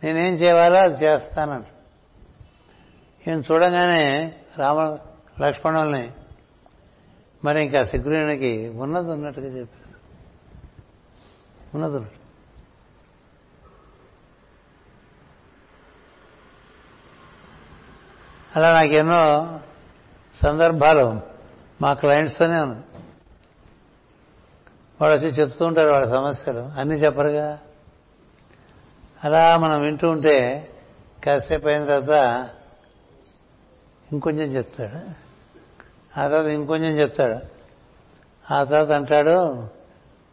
నేనేం చేయాలో అది చేస్తానంట. ఈయన చూడగానే రామ లక్ష్మణుల్ని మరి ఇంకా సిగ్గురునికి ఉన్నది ఉన్నట్టుగా చెప్పేసి ఉన్నది ఉన్నట్టు. అలా నాకు ఎన్నో సందర్భాలు మా క్లయింట్స్తోనే ఉన్నాయి వాళ్ళు వచ్చి చెప్తూ ఉంటారు వాళ్ళ సమస్యలు. అన్నీ చెప్పరుగా. అలా మనం వింటూ ఉంటే కాసేపు అయిన తర్వాత ఇంకొంచెం చెప్తాడు. ఆ తర్వాత ఇంకొంచెం చెప్తాడు. ఆ తర్వాత అంటాడు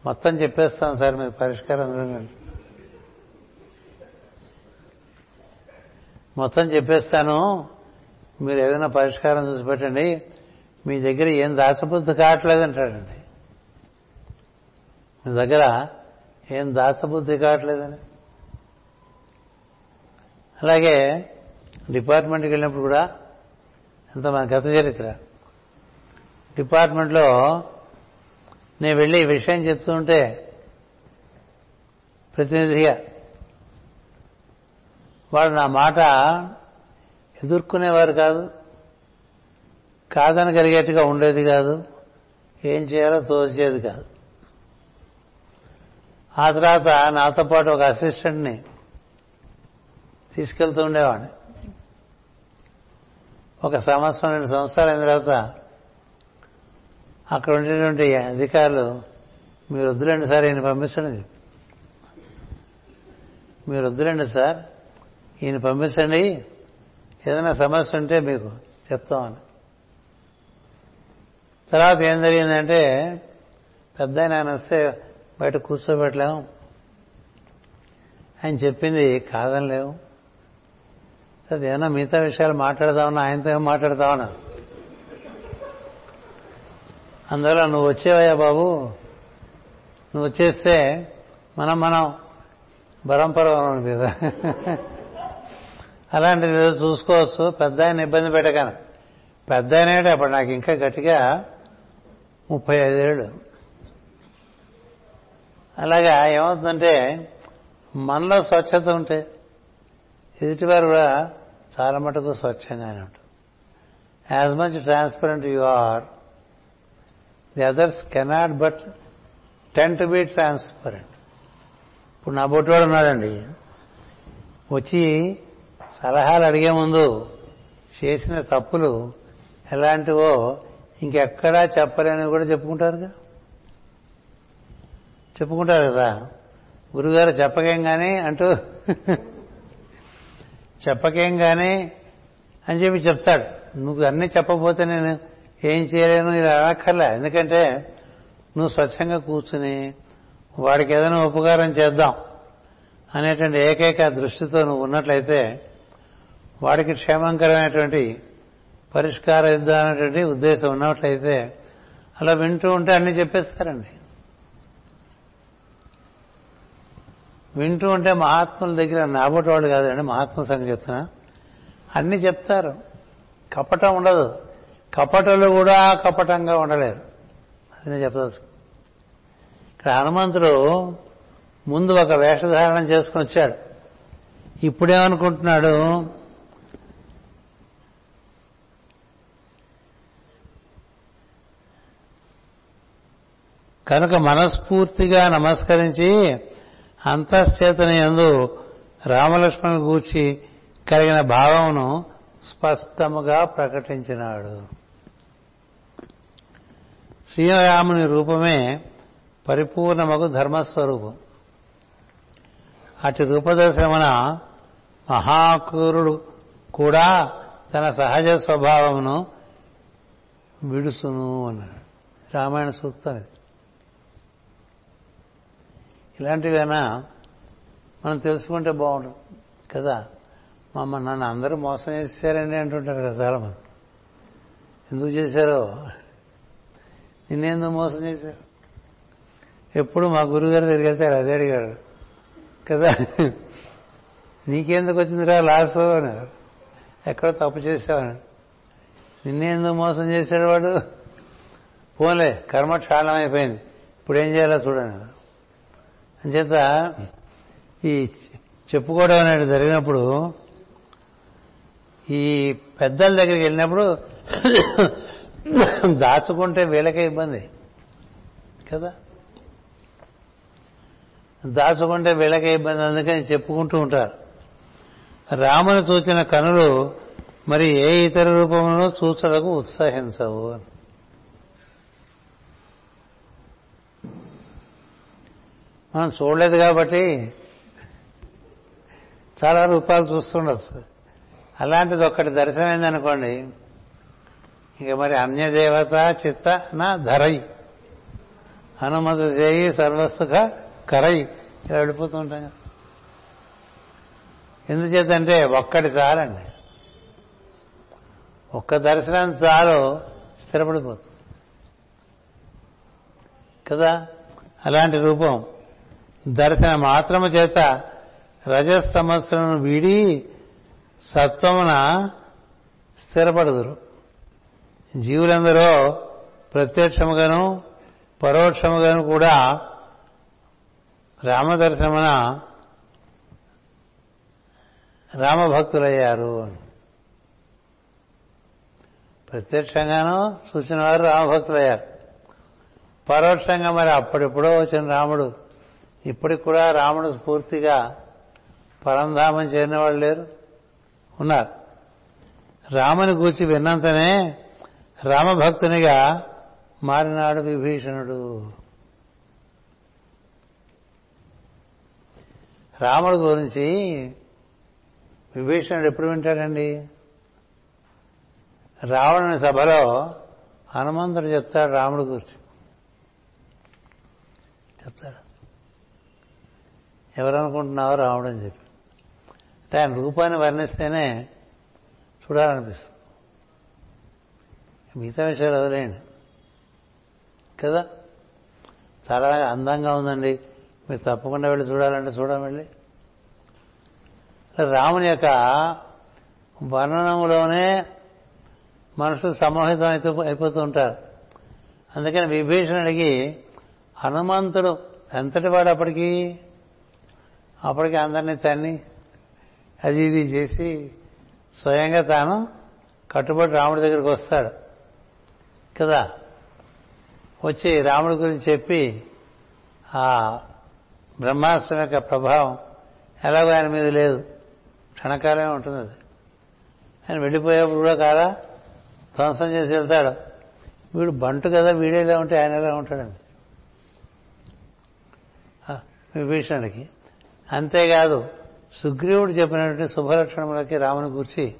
మొత్తం చెప్పేస్తాం సార్ మీకు పరిష్కారం చూడండి మొత్తం చెప్పేస్తాను మీరు ఏదైనా పరిష్కారం చూసి పెట్టండి మీ దగ్గర ఏం దాసబుద్ధి కావట్లేదు అంటాడండి మీ దగ్గర ఏం దాసబుద్ధి కావట్లేదని. అలాగే డిపార్ట్మెంట్కి వెళ్ళినప్పుడు కూడా ఎంత మన గత చరిత్ర. డిపార్ట్మెంట్లో నేను వెళ్ళి ఈ విషయం చెప్తుంటే ప్రతినిధిగా వాడు నా మాట ఎదుర్కొనేవారు కాదు. కాదని కలిగేట్టుగా ఉండేది కాదు. ఏం చేయాలో తోచేది కాదు. ఆ తర్వాత నాతో పాటు ఒక అసిస్టెంట్ని తీసుకెళ్తూ ఉండేవాడిని. ఒక సంవత్సరం రెండు సంవత్సరాలు అయిన తర్వాత అక్కడ ఉండేటువంటి అధికారులు మీరు వద్దులేండి సార్ ఈయన పంపించండి మీరు వద్దులేండి సార్ ఈయన పంపించండి ఏదైనా సమస్య ఉంటే మీకు చెప్తామని. తర్వాత ఏం జరిగిందంటే పెద్ద ఆయన వస్తే బయట కూర్చోబెట్టలేము. ఆయన చెప్పింది కాదనలేము అది ఏమైనా మిగతా విషయాలు మాట్లాడదామన్నా ఆయనతో ఏం మాట్లాడతామన్నా అందువల్ల నువ్వు వచ్చేవయ్యా బాబు. నువ్వు వచ్చేస్తే మనం మనం పరంపర కదా. అలాంటిది ఏదో చూసుకోవచ్చు. పెద్ద ఆయన ఇబ్బంది పెట్టగానే. పెద్ద అయినాడు అప్పుడు నాకు ఇంకా గట్టిగా ముప్పై ఐదేళ్ళు. అలాగా ఏమవుతుందంటే మనలో స్వచ్ఛత ఉంటే ఎదుటివారు కూడా చాలా మటుకు స్వచ్ఛంగానే ఉంటారు. As much transparent you are the others cannot but tend to be transparent ఇప్పుడు నా బొట్టువాడు ఉన్నాడండి. వచ్చి సలహాలు అడిగే ముందు చేసిన తప్పులు ఎలాంటివో ఇంకెక్కడా చెప్పలేని కూడా చెప్పుకుంటారుగా. చెప్పుకుంటారు కదా. గురుగారు చెప్పకేం కానీ అంటూ చెప్పకేం కానీ అని చెప్పి చెప్తాడు. నువ్వు అన్నీ చెప్పకపోతే నేను ఏం చేయలేను ఇలా అనక్కర్లే. ఎందుకంటే నువ్వు స్వచ్ఛంగా కూర్చుని వాడికి ఏదైనా ఉపకారం చేద్దాం అనేటువంటి ఏకైక దృష్టితో నువ్వు ఉన్నట్లయితే వాడికి క్షేమంకరమైనటువంటి పరిష్కారం ఇద్దామనేటువంటి ఉద్దేశం ఉన్నట్లయితే అలా వింటూ ఉంటే అన్ని చెప్పేస్తారండి. వింటూ ఉంటే మహాత్ముల దగ్గర నాబోటి వాళ్ళు కాదండి మహాత్ముల సంగతి చెప్తున్నా. అన్ని చెప్తారు. కపటం ఉండదు. కపటలు కూడా కపటంగా ఉండలేరు. అది నేను చెప్పదలుచు ఇక్కడ హనుమంతుడు ముందు ఒక వేషధారణ చేసుకుని వచ్చాడు ఇప్పుడేమనుకుంటున్నాడు? కనుక మనస్ఫూర్తిగా నమస్కరించి అంతఃచేతన ఎందు రామలక్ష్మణుని గూర్చి కలిగిన భావమును స్పష్టముగా ప్రకటించినాడు. శ్రీరాముని రూపమే పరిపూర్ణమగు ధర్మస్వరూపం. అటు రూపదర్శమన మహాకూరుడు కూడా తన సహజ స్వభావమును విడుసును అన్నాడు. రామాయణ సూక్తం ఇది ఇలాంటివైనా? మనం తెలుసుకుంటే బాగుంటుంది కదా? మమ్మ నన్ను అందరూ మోసం చేశారండి అంటుంటారు కదా చాలామంది. ఎందుకు చేశారో? నిన్నేందుకు మోసం చేశారు? ఎప్పుడు మా గురుగారి దగ్గరికి వెళ్తే అదే అడిగాడు. కదా? నీకెందుకు వచ్చిందిరా లాస్ అన్నారు ఎక్కడో తప్పు చేసావని నిన్నేందుకు మోసం చేశాడు వాడు? పోలే కర్మ క్షాళనం అయిపోయింది. ఇప్పుడు ఏం చేయాలో చూడండి అంచేత ఈ చెప్పుకోవడం అనేది జరిగినప్పుడు ఈ పెద్దల దగ్గరికి వెళ్ళినప్పుడు దాచుకుంటే వీళ్ళకే ఇబ్బంది. కదా? దాచుకుంటే వీళ్ళకే ఇబ్బంది అందుకని చెప్పుకుంటూ ఉంటారు. రాముని చూచిన కనులు మరి ఏ ఇతర రూపంలో చూచడకు ఉత్సాహించవు మనం చూడలేదు కాబట్టి చాలా రూపాలు చూస్తుండొచ్చు. అలాంటిది ఒక్కటి దర్శనమైందనుకోండి ఇక మరి అన్యదేవత చిత్త నా ధరై. హనుమతు చేయి సర్వస్సుగా కరై ఇలా వెళ్ళిపోతూ ఉంటాం కదా. ఎందుచేతంటే ఒక్కటి చాలండి. ఒక్క దర్శనం చాలు స్థిరపడిపోతుంది. కదా? అలాంటి రూపం. దర్శన మాత్రము చేత రజస్తమస్సులను వీడి సత్వమున స్థిరపడుదురు. జీవులందరూ ప్రత్యక్షముగాను పరోక్షముగాను కూడా రామదర్శనమున రామభక్తులయ్యారు. అని ప్రత్యక్షంగాను చూసిన వారు రామభక్తులయ్యారు. పరోక్షంగా మరి అప్పుడెప్పుడో వచ్చిన రాముడు ఇప్పటికి కూడా రాముడు స్ఫూర్తిగా పరంధామం చేరిన వాళ్ళు లేరు. ఉన్నారు. రాముని గూర్చి విన్నంతనే రామభక్తునిగా మారినాడు విభీషణుడు. రాముడు గురించి విభీషణుడు ఎప్పుడు వింటాడండి? రావణుని సభలో హనుమంతుడు చెప్తాడు రాముడు గురించి. చెప్తాడు. ఎవరనుకుంటున్నావో రావడం అని చెప్పి. అంటే ఆయన రూపాన్ని వర్ణిస్తేనే చూడాలనిపిస్తుంది. మిగతా విషయాలు వదిలేయండి. కదా? చాలా అందంగా ఉందండి. మీరు తప్పకుండా వెళ్ళి చూడాలంటే చూడం వెళ్ళి. రాముని యొక్క వర్ణనములోనే మనుషులు సమ్మోహితం అయితే అయిపోతూ ఉంటారు. అందుకని విభీషణుడికి హనుమంతుడు ఎంతటి వాడు అప్పటికి? అప్పటికి అందరినీ తన్ని అది ఇది చేసి స్వయంగా తాను కట్టుబడి రాముడి దగ్గరికి వస్తాడు. కదా? వచ్చి రాముడి గురించి చెప్పి ఆ బ్రహ్మాస్త్రం యొక్క ప్రభావం ఎలాగో ఆయన మీద లేదు. క్షణకాలమే ఉంటుంది అది. ఆయన వెళ్ళిపోయేప్పుడు కూడా కాదా? ధ్వంసం చేసి వెళ్తాడు. వీడు బంటు కదా వీడే ఇలా ఉంటే ఆయన ఎలా ఉంటాడండి? విభీషణుడికి అంతేకాదు సుగ్రీవుడు చెప్పినటువంటి శుభలక్షణములకి రాముని కూర్చి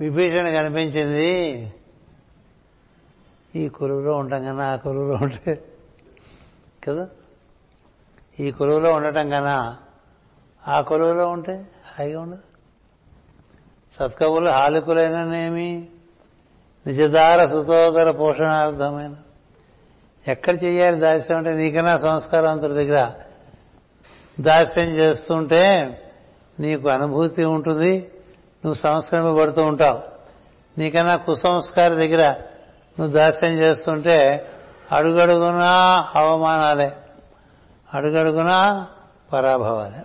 విభీషణ కనిపించింది. ఈ కొలువులో ఉంటాం కన్నా ఆ కొలువులో ఉంటే కదా? ఈ కొలువులో ఉండటం కన్నా ఆ కొలువులో ఉంటే హాయిగా ఉండదు. సత్కవులు హాలికులైననేమి? నిజదార సుతోదర పోషణార్థమైన. ఎక్కడ చేయాలి దాస్యం అంటే నీకన్నా సంస్కారవంతుడి దగ్గర దాస్యం చేస్తుంటే నీకు అనుభూతి ఉంటుంది నువ్వు సంస్కరింపబడుతూ ఉంటావు. నీకన్నా కుసంస్కార దగ్గర నువ్వు దాస్యం చేస్తుంటే అడుగడుగునా అవమానాలే అడుగడుగునా పరాభవాలే.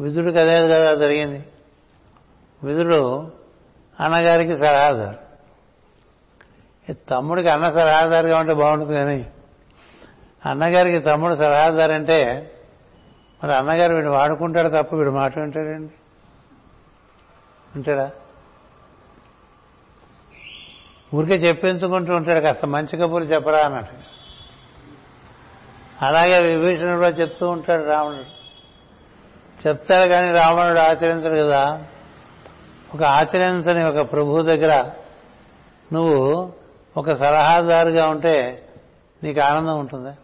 విధుడికి అదే కదా జరిగింది. విధుడు అన్నగారికి సలహాదారు. తమ్ముడికి అన్న సలహాదారుగా ఉంటే బాగుంటుంది కానీ అన్నగారికి తమ్ముడు సలహాదారు అంటే మరి అన్నగారు వీడు వాడుకుంటాడు తప్ప వీడు మాట వింటాడండి? ఉంటాడా ఊరికే చెప్పించుకుంటూ ఉంటాడు కాస్త మంచి కబుర్లు చెప్పరా అన్నట్టు. అలాగే విభీషణుడు కూడా చెప్తూ ఉంటాడు రావణుడు. చెప్తాడు కానీ రావణుడు ఆచరించడు కదా. ఒక ఆచరించని ఒక ప్రభు దగ్గర నువ్వు ఒక సలహాదారుగా ఉంటే నీకు ఆనందం ఉంటుందా?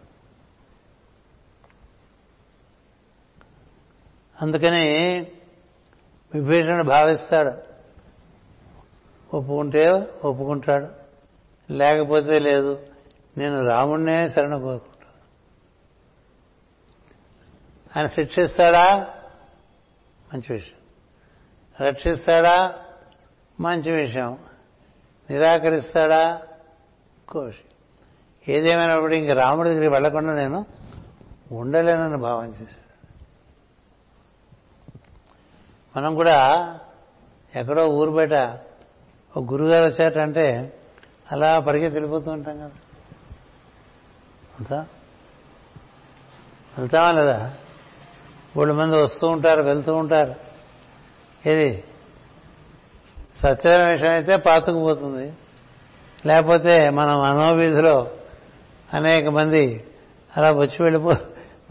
అందుకని విభీషణుడు భావిస్తాడు ఒప్పుకుంటే ఒప్పుకుంటాడు లేకపోతే లేదు నేను రాముణ్ణే శరణ కోరుకుంటాను ఆయన శిక్షిస్తాడా? మంచి విషయం. రక్షిస్తాడా? మంచి విషయం. నిరాకరిస్తాడా? కోషి ఏదేమైనప్పుడు ఇంక రాముడి దగ్గరికి వెళ్ళకుండా నేను ఉండలేనని భావం చేశాను. మనం కూడా ఎక్కడో ఊరు బయట ఒక గురుగారు వచ్చారంటే అలా పరిగెత్తి వెళ్ళిపోతూ ఉంటాం కదా. అంతా? వెళ్తామా లేదా? మూడు మంది వస్తూ ఉంటారు వెళ్తూ ఉంటారు. ఏది? సత్యమైన విషయం అయితే పాతుకుపోతుంది లేకపోతే మనం మనోవీధిలో అనేక మంది అలా వచ్చి వెళ్ళిపో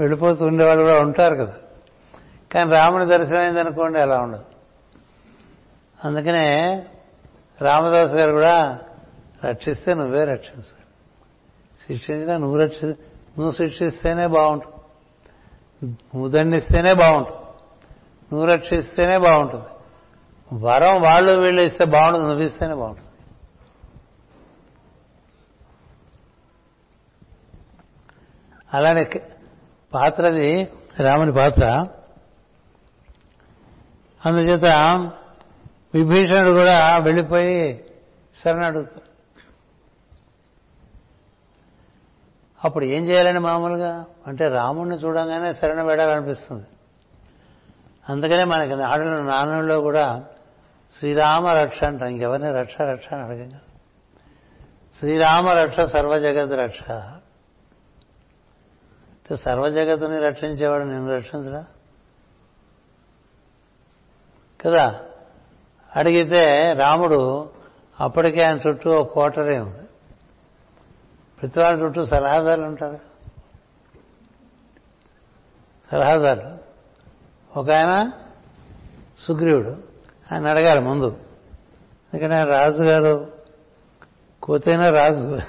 వెళ్ళిపోతూ ఉండేవాళ్ళు కూడా ఉంటారు కదా. కానీ రాముని దర్శనం అయిందనుకోండి అలా ఉండదు. అందుకనే రామదాస్ గారు కూడా రక్షిస్తే నువ్వే రక్షించాలి. శిక్షించినా నువ్వు రక్షి నువ్వు శిక్షిస్తేనే బాగుంటుంది. నువ్వు దండిస్తేనే బాగుంటుంది. నువ్వు రక్షిస్తేనే బాగుంటుంది. వరం వాళ్ళు వీళ్ళు ఇస్తే బాగుంటుంది నువ్వు ఇస్తేనే బాగుంటుంది. అలానే పాత్రది రాముని పాత్ర. అందుచేత విభీషణుడు కూడా వెళ్ళిపోయి శరణడుగుతాడు అప్పుడు ఏం చేయాలని మామూలుగా? అంటే రాముడిని చూడంగానే శరణ వేడాలనిపిస్తుంది అందుకనే మనకి నాడులో నానుల్లో కూడా శ్రీరామ రక్ష అంటాం ఇంకెవరిని రక్ష రక్ష అని అడగంగా శ్రీరామ రక్ష సర్వజగత్ రక్ష. అంటే సర్వజగత్తుని రక్షించేవాడు నేను రక్షించడా? కదా? అడిగితే రాముడు అప్పటికే ఆయన చుట్టూ ఒక కోటరే ఉంది. ప్రతి వాళ్ళ చుట్టూ సలహాదారులు ఉంటారు. సలహాదారులు ఒక ఆయన సుగ్రీవుడు. ఆయన అడగాలి ముందు. ఎందుకంటే ఆయన రాజుగారు కోతైనా రాజు.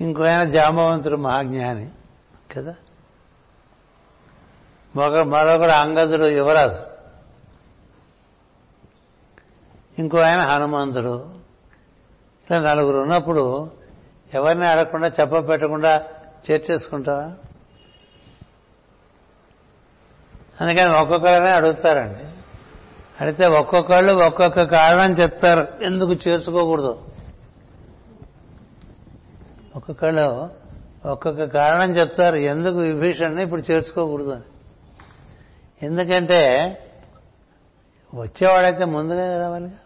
ఇంకో ఆయన జాంబవంతుడు మహాజ్ఞాని. కదా? మరొక మరొకడు అంగదుడు యువరాజు. ఇంకో ఆయన హనుమంతుడు. ఇట్లా నలుగురు ఉన్నప్పుడు ఎవరిని అడగకుండా చెప్ప పెట్టకుండా చేర్చేసుకుంటావా అందుకని ఒక్కొక్కరినే అడుగుతారండి. అడిగితే ఒక్కొక్కళ్ళు ఒక్కొక్క కారణం చెప్తారు. ఎందుకు చేసుకోకూడదు? ఒక్కొక్కళ్ళు ఒక్కొక్క కారణం చెప్తారు. ఎందుకు విభీషణ్ని ఇప్పుడు చేర్చుకోకూడదు అని. ఎందుకంటే వచ్చేవాడైతే ముందుగా రావాలిగా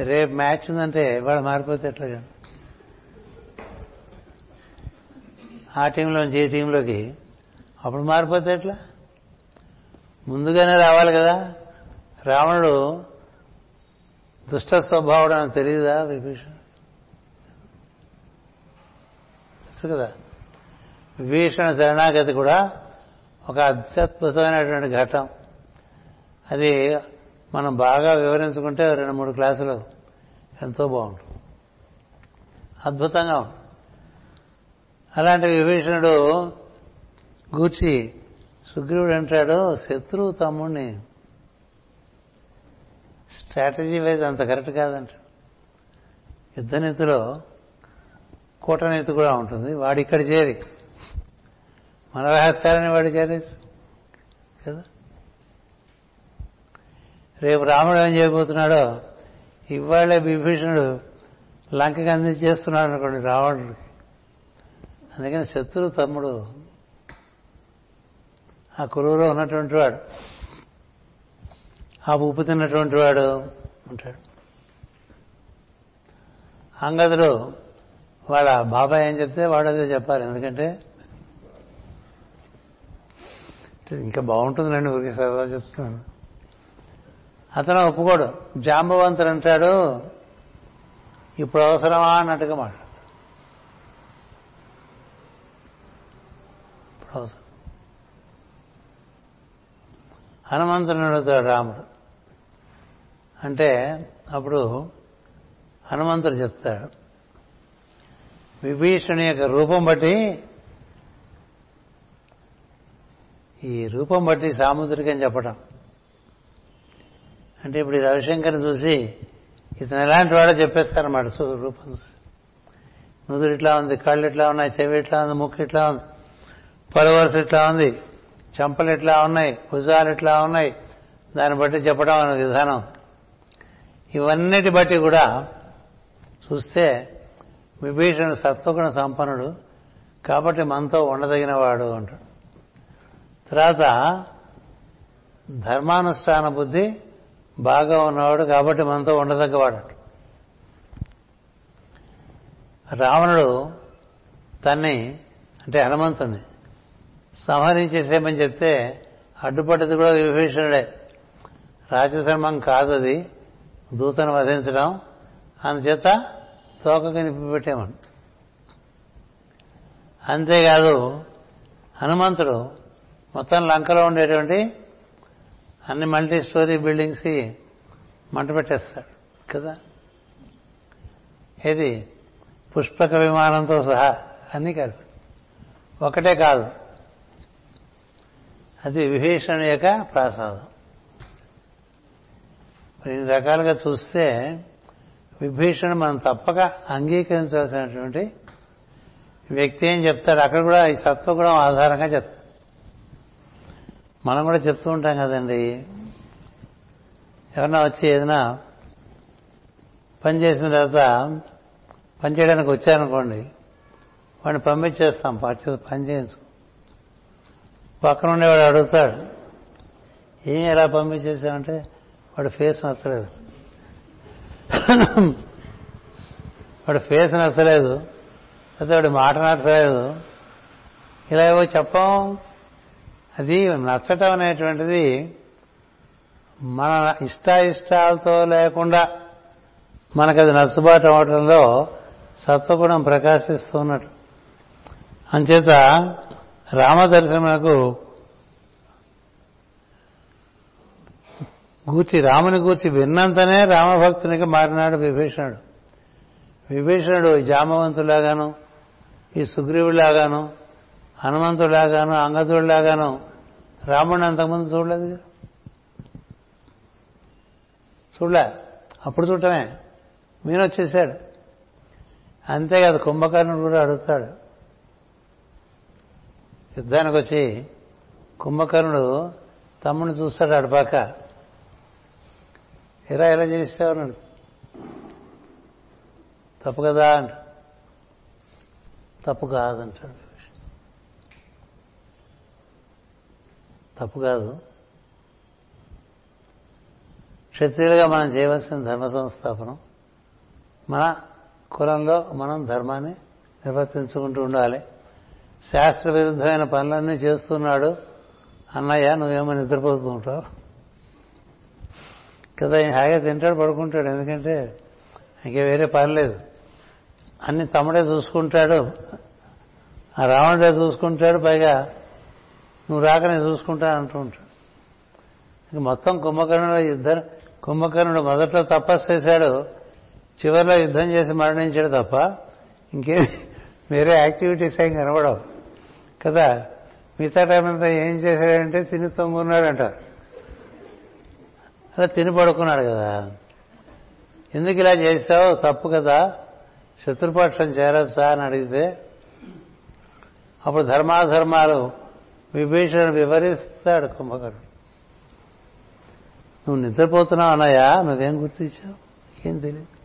రేపు మ్యాచ్ ఉందంటే వాడు మారిపోతే ఎట్లాగా? ఆ టీంలోంచి ఈ టీంలోకి అప్పుడు మారిపోతే ఎట్లా? ముందుగానే రావాలి కదా? రావణుడు దుష్ట స్వభావుడు అని తెలియదా విభీషణ్ తెలుసు కదా? విభీషణ శరణాగతి కూడా ఒక అత్యద్భుతమైనటువంటి ఘట్టం. అది మనం బాగా వివరించుకుంటే రెండు మూడు క్లాసులు ఎంతో బాగుంటుంది. అద్భుతంగా ఉంటుంది. అలాంటి విభీషణుడు గూర్చి సుగ్రీవుడు అంటాడు శత్రువు తమ్ముడిని స్ట్రాటజీ వైజ్ అంత కరెక్ట్ కాదంట. యుద్ధనీతిలో కూటనీతి కూడా ఉంటుంది. వాడు ఇక్కడ చేరి మన రహస్యాలని వాడు చేరేసి కదా? రేపు రాముడు ఏం చేయబోతున్నాడో ఇవాళే విభీషణుడు లంకకి అందించేస్తున్నాడు అనుకోండి రావణుడికి. అందుకని శత్రువు తమ్ముడు ఆ కురువులో ఉన్నటువంటి వాడు ఆ ఉప్పు తిన్నటువంటి వాడు ఉంటాడు. అంగదుడు వాళ్ళ బాబాయ్ ఏం చెప్తే వాడు అదే చెప్పాలి. ఎందుకంటే ఇంకా బాగుంటుందిలేండి ఊరికి సరదా చెప్తున్నాను అతను ఒప్పుకోడు. జాంబవంతుడు అంటాడు ఇప్పుడు అవసరమా? అన్నట్టుగా మాట్లాడతాడు. ఇప్పుడు అవసరం. హనుమంతుని అడుగుతాడు రాముడు. అంటే అప్పుడు హనుమంతుడు చెప్తాడు విభీషణి యొక్క రూపం బట్టి ఈ రూపం బట్టి సాముద్రికం చెప్పటం. అంటే ఇప్పుడు ఈ రవిశంకర్ని చూసి ఇతను ఎలాంటి వాడో చెప్పేస్తారన్నమాట. రూపం చూసి. నుదురు ఇట్లా ఉంది కళ్ళు ఇట్లా ఉన్నాయి చెవి ఇట్లా ఉంది ముక్కు ఇట్లా ఉంది పొలవరుస ఇట్లా ఉంది చెంపలు ఇట్లా ఉన్నాయి భుజాలు ఇట్లా ఉన్నాయి. దాన్ని బట్టి చెప్పడం అనే విధానం. ఇవన్నిటి బట్టి కూడా చూస్తే విభీషణుడు సత్వగుణ సంపన్నుడు కాబట్టి మనతో ఉండదగిన వాడు అంటాడు. తర్వాత ధర్మానుష్ఠాన బుద్ధి బాగా ఉన్నవాడు కాబట్టి మనతో ఉండదగ్గవాడు. రావణుడు తన్ని అంటే హనుమంతుని సంహరించేసేమని చెప్తే అడ్డుపడ్డది కూడా విభీషణుడే. రాజధర్మం అది దూతను వధించడం. అందుచేత తోకకి నిప్పిపెట్టేమని అంతేకాదు హనుమంతుడు మొత్తం లంకలో ఉండేటువంటి అన్ని మల్టీ స్టోరీ బిల్డింగ్స్కి మంట పెట్టేస్తాడు కదా? ఏది? పుష్పక విమానంతో సహా అన్నీ కాదు. ఒకటే కాదు. అది విభీషణుని యొక్క ప్రసాదం. మరి ఇన్ని రకాలుగా చూస్తే విభీషణ మనం తప్పక అంగీకరించాల్సినటువంటి వ్యక్తి ఏం చెప్తాడు అక్కడ కూడా ఈ సత్వగుణం ఆధారంగా చెప్తాడు మనం కూడా చెప్తూ ఉంటాం కదండి. ఎవరన్నా వచ్చి ఏదైనా పని చేసిన తర్వాత పని చేయడానికి వచ్చారనుకోండి వాడిని పంపించేస్తాం పని చేయించు పక్కన ఉండేవాడు అడుగుతాడు ఏం ఎలా పంపించేసామంటే వాడు ఫేస్ నచ్చలేదు. వాడు ఫేస్ నచ్చలేదు లేకపోతే వాడి మాట నచ్చలేదు. ఇలా ఏవో చెప్పం. అది నచ్చటం అనేటువంటిది మన ఇష్టాయిష్టాలతో లేకుండా మనకు అది నచ్చుబాటు అవడంలో సత్వగుణం ప్రకాశిస్తున్నట్టు. అంచేత రామదర్శనకు గూర్చి రాముని గూర్చి విన్నంతనే రామభక్తునికి మారినాడు విభీషణుడు. విభీషణుడు జామవంతులాగాను ఈ సుగ్రీవులాగాను హనుమంతుడిలాగాను అంగదుడిలాగాను రాముడిని అంతకుముందు చూడలేదు కదా? చూడలే. అప్పుడు చూడటమే. మీన వచ్చేసాడు. అంతేకాదు కుంభకర్ణుడు కూడా అడుగుతాడు. యుద్ధానికి వచ్చి కుంభకర్ణుడు తమ్ముడిని చూస్తాడు అడపాక ఇలా ఇలా చేసేవాడు తప్పు కదా అంట తప్పు కాదంటాడు. తప్పు కాదు. క్షత్రియులుగా మనం చేయవలసిన ధర్మ సంస్థాపనం మన కులంలో మనం ధర్మాన్ని నిర్వర్తించుకుంటూ ఉండాలి. శాస్త్ర విరుద్ధమైన పనులన్నీ చేస్తున్నాడు. అన్నయ్య నువ్వేమో నిద్రపోతూ ఉంటావు. కదా ఆయన హాయిగా తింటాడు పడుకుంటాడు. ఎందుకంటే ఇంకే వేరే పని లేదు. అన్ని తమ్ముడే చూసుకుంటాడు. ఆ రావణుడే చూసుకుంటాడు. పైగా నువ్వు రాక నేను చూసుకుంటా అంటూ ఉంటాడు. మొత్తం కుంభకర్ణుడు యుద్ధం కుంభకర్ణుడు మొదట్లో తపస్సు చేశాడు. చివరిలో యుద్ధం చేసి మరణించాడు తప్ప ఇంకేం వేరే యాక్టివిటీస్ ఏం కనబడవు. కదా? మిగతా టైం అంతా ఏం చేశాడంటే తిని తొంగున్నాడంట. అలా తిని పడుకున్నాడు కదా. ఎందుకు ఇలా చేశావు? తప్పు కదా. శత్రుపక్షం చేరొచ్చా అని అడిగితే అప్పుడు ధర్మాధర్మాలు విభీషణ వివరిస్తాడు కుంభకర్ణుడు. నువ్వు నిద్రపోతున్నావు అన్నయ్యా? నువ్వేం గుర్తించావు? ఏం తెలియదు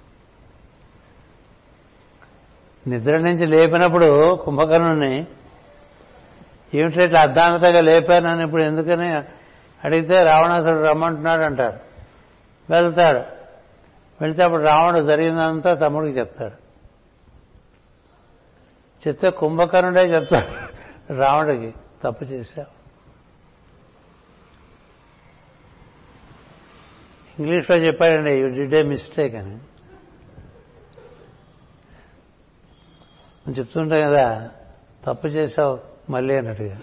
నిద్ర నుంచి లేపినప్పుడు కుంభకర్ణుని ఏమిటి ఇట్లా అర్ధాంతగా లేపానని ఇప్పుడు ఎందుకని అడిగితే రావణాసుడు రమ్మంటున్నాడు అంటారు వెళ్తాడు. వెళితే అప్పుడు రావణుడు జరిగిందంతా తమ్ముడికి చెప్తాడు. చెప్తే కుంభకర్ణుడే చెప్తాడు రావణుడికి. తప్పు చేశావు. ఇంగ్లీష్లో చెప్పాడండి యూ డిడ్ ఏ మిస్టేక్ అని. చెప్తుంటా కదా తప్పు చేశావు మళ్ళీ అన్నట్టుగా.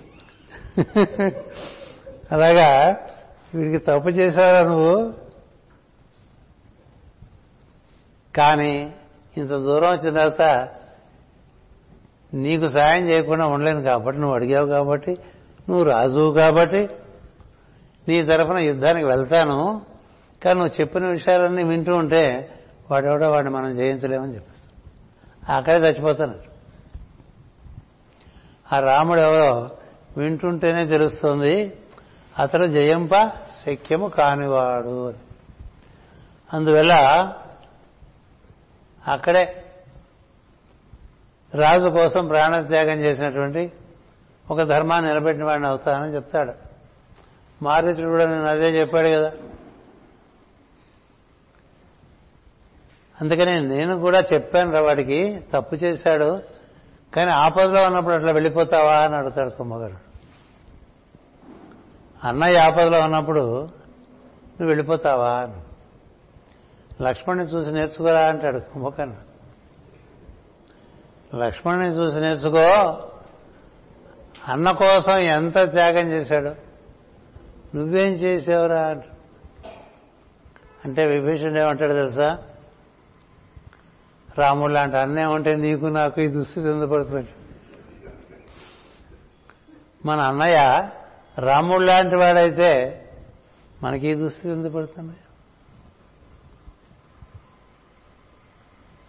అలాగా వీడికి తప్పు చేశావా నువ్వు? కానీ ఇంత దూరం వచ్చిన తర్వాత నీకు సాయం చేయకుండా ఉండలేను కాబట్టి నువ్వు అడిగావు కాబట్టి నువ్వు రాజువు కాబట్టి నీ తరఫున యుద్ధానికి వెళ్తాను. కానీ నువ్వు చెప్పిన విషయాలన్నీ వింటూ ఉంటే వాడెవడో వాడిని మనం జయించలేమని చెప్పేస్తాం అక్కడే చచ్చిపోతాను ఆ రాముడు ఎవరో వింటుంటేనే తెలుస్తుంది అతడు జయంప శక్యము కానివాడు అని. అందువల్ల అక్కడే రాజు కోసం ప్రాణత్యాగం చేసినటువంటి ఒక ధర్మాన్ని నిలబెట్టిన వాడిని అవుతానని చెప్తాడు. మారీచుడు కూడా నేను అదే చెప్పాడు కదా. అందుకని నేను కూడా చెప్పాను రా వాడికి తప్పు చేశాడు కానీ ఆపదలో ఉన్నప్పుడు అట్లా వెళ్ళిపోతావా అని అడుగుతాడు కుమ్మగారు అన్నయ్య ఆపదలో ఉన్నప్పుడు నువ్వు వెళ్ళిపోతావా అని. లక్ష్మణ్ని చూసి నేర్చుకోరా అంటాడు కుంభకర్ణ లక్ష్మణ్ని చూసి నేర్చుకో. అన్న కోసం ఎంత త్యాగం చేశాడు. నువ్వేం చేసావురా అంటే. విభీషణుడు ఏమంటాడు తెలుసా? రాముడు లాంటి అన్నే ఉంటే నీకు నాకు ఈ దుస్థితి ఎందుకు పడుతుంది? మన అన్నయ్య రాముడు లాంటి వాడైతే మనకి ఈ దుస్థితి ఎందుకు పడుతుంది?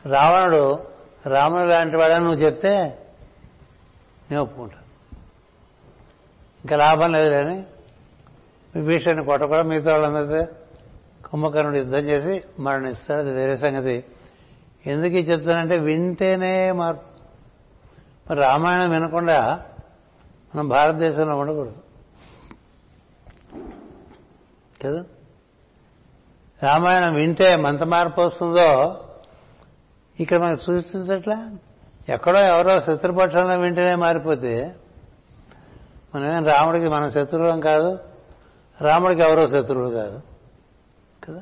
రావణుడు రాముడు లాంటి వాడని నువ్వు చెప్తే నేను ఒప్పుకుంటాను. ఇంకా లాభం లేదు కానీ విభీషణ్ కొట్ట కూడా మిగతా వాళ్ళందరితో కుంభకర్ణుడు యుద్ధం చేసి మరణిస్తాడు. అది వేరే సంగతి. ఎందుకు ఈ చెప్తానంటే వింటేనే మార్పు. మరి రామాయణం వినకుండా మనం భారతదేశంలో ఉండకూడదు. కదా? రామాయణం వింటే ఎంత మార్పు వస్తుందో ఇక్కడ మనకు సూచించట్లా? ఎక్కడో ఎవరో శత్రుపక్షంలో వెంటనే మారిపోతే మనమేం రాముడికి మన శత్రువులం కాదు? రాముడికి ఎవరో శత్రువులు కాదు. కదా?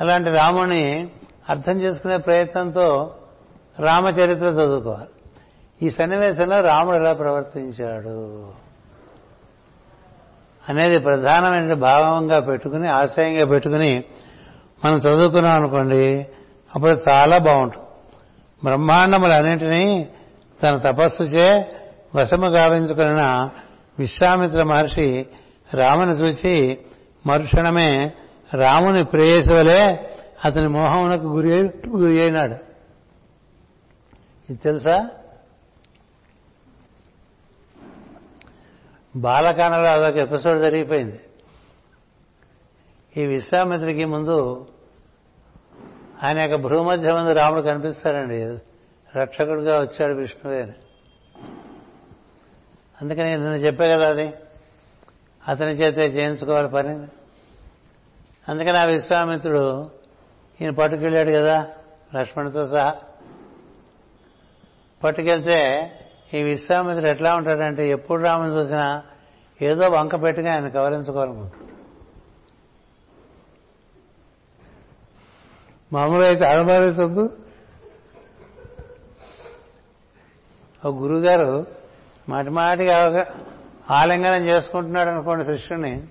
అలాంటి రాముని అర్థం చేసుకునే ప్రయత్నంతో రామచరిత్ర చదువుకోవాలి. ఈ సన్నివేశంలో రాముడు ఎలా ప్రవర్తించాడు? అనేది ప్రధానమైన భావంగా పెట్టుకుని ఆశయంగా పెట్టుకుని మనం చదువుకున్నాం అనుకోండి అప్పుడు చాలా బాగుంటుంది. బ్రహ్మాండములన్నింటినీ తన తపస్సుచే వశము గావించుకున్న విశ్వామిత్ర మహర్షి రాముని చూచి మరుక్షణమే రాముని ప్రేయసి వలె అతని మోహమునకు గురి గురి అయినాడు. ఇది తెలుసా? బాలకాండలో అదొక ఎపిసోడ్ జరిగిపోయింది. ఈ విశ్వామిత్రికి ముందు ఆయన యొక్క భూమధ్య ముందు రాముడు కనిపిస్తాడండి. రక్షకుడిగా వచ్చాడు విష్ణువే అని. అందుకని నేను చెప్పే కదా అది. అతని చేతే చేయించుకోవాలి పని. అందుకని ఆ విశ్వామిత్రుడు ఈయన పట్టుకెళ్ళాడు కదా లక్ష్మణుడితో సహా. పట్టుకెళ్తే ఈ విశ్వామిత్రుడు ఎట్లా ఉంటాడంటే ఎప్పుడు రాముని చూసినా ఏదో వంక పెట్టుగా ఆయన కవరించుకోవాలనుకుంటాడు. మామూలుగా అయితే అడమరుతుంది ఒక గురువుగారు మాటి మాటిగా ఆలింగనం చేసుకుంటున్నాడు అనుకోండి శిష్యుడిని.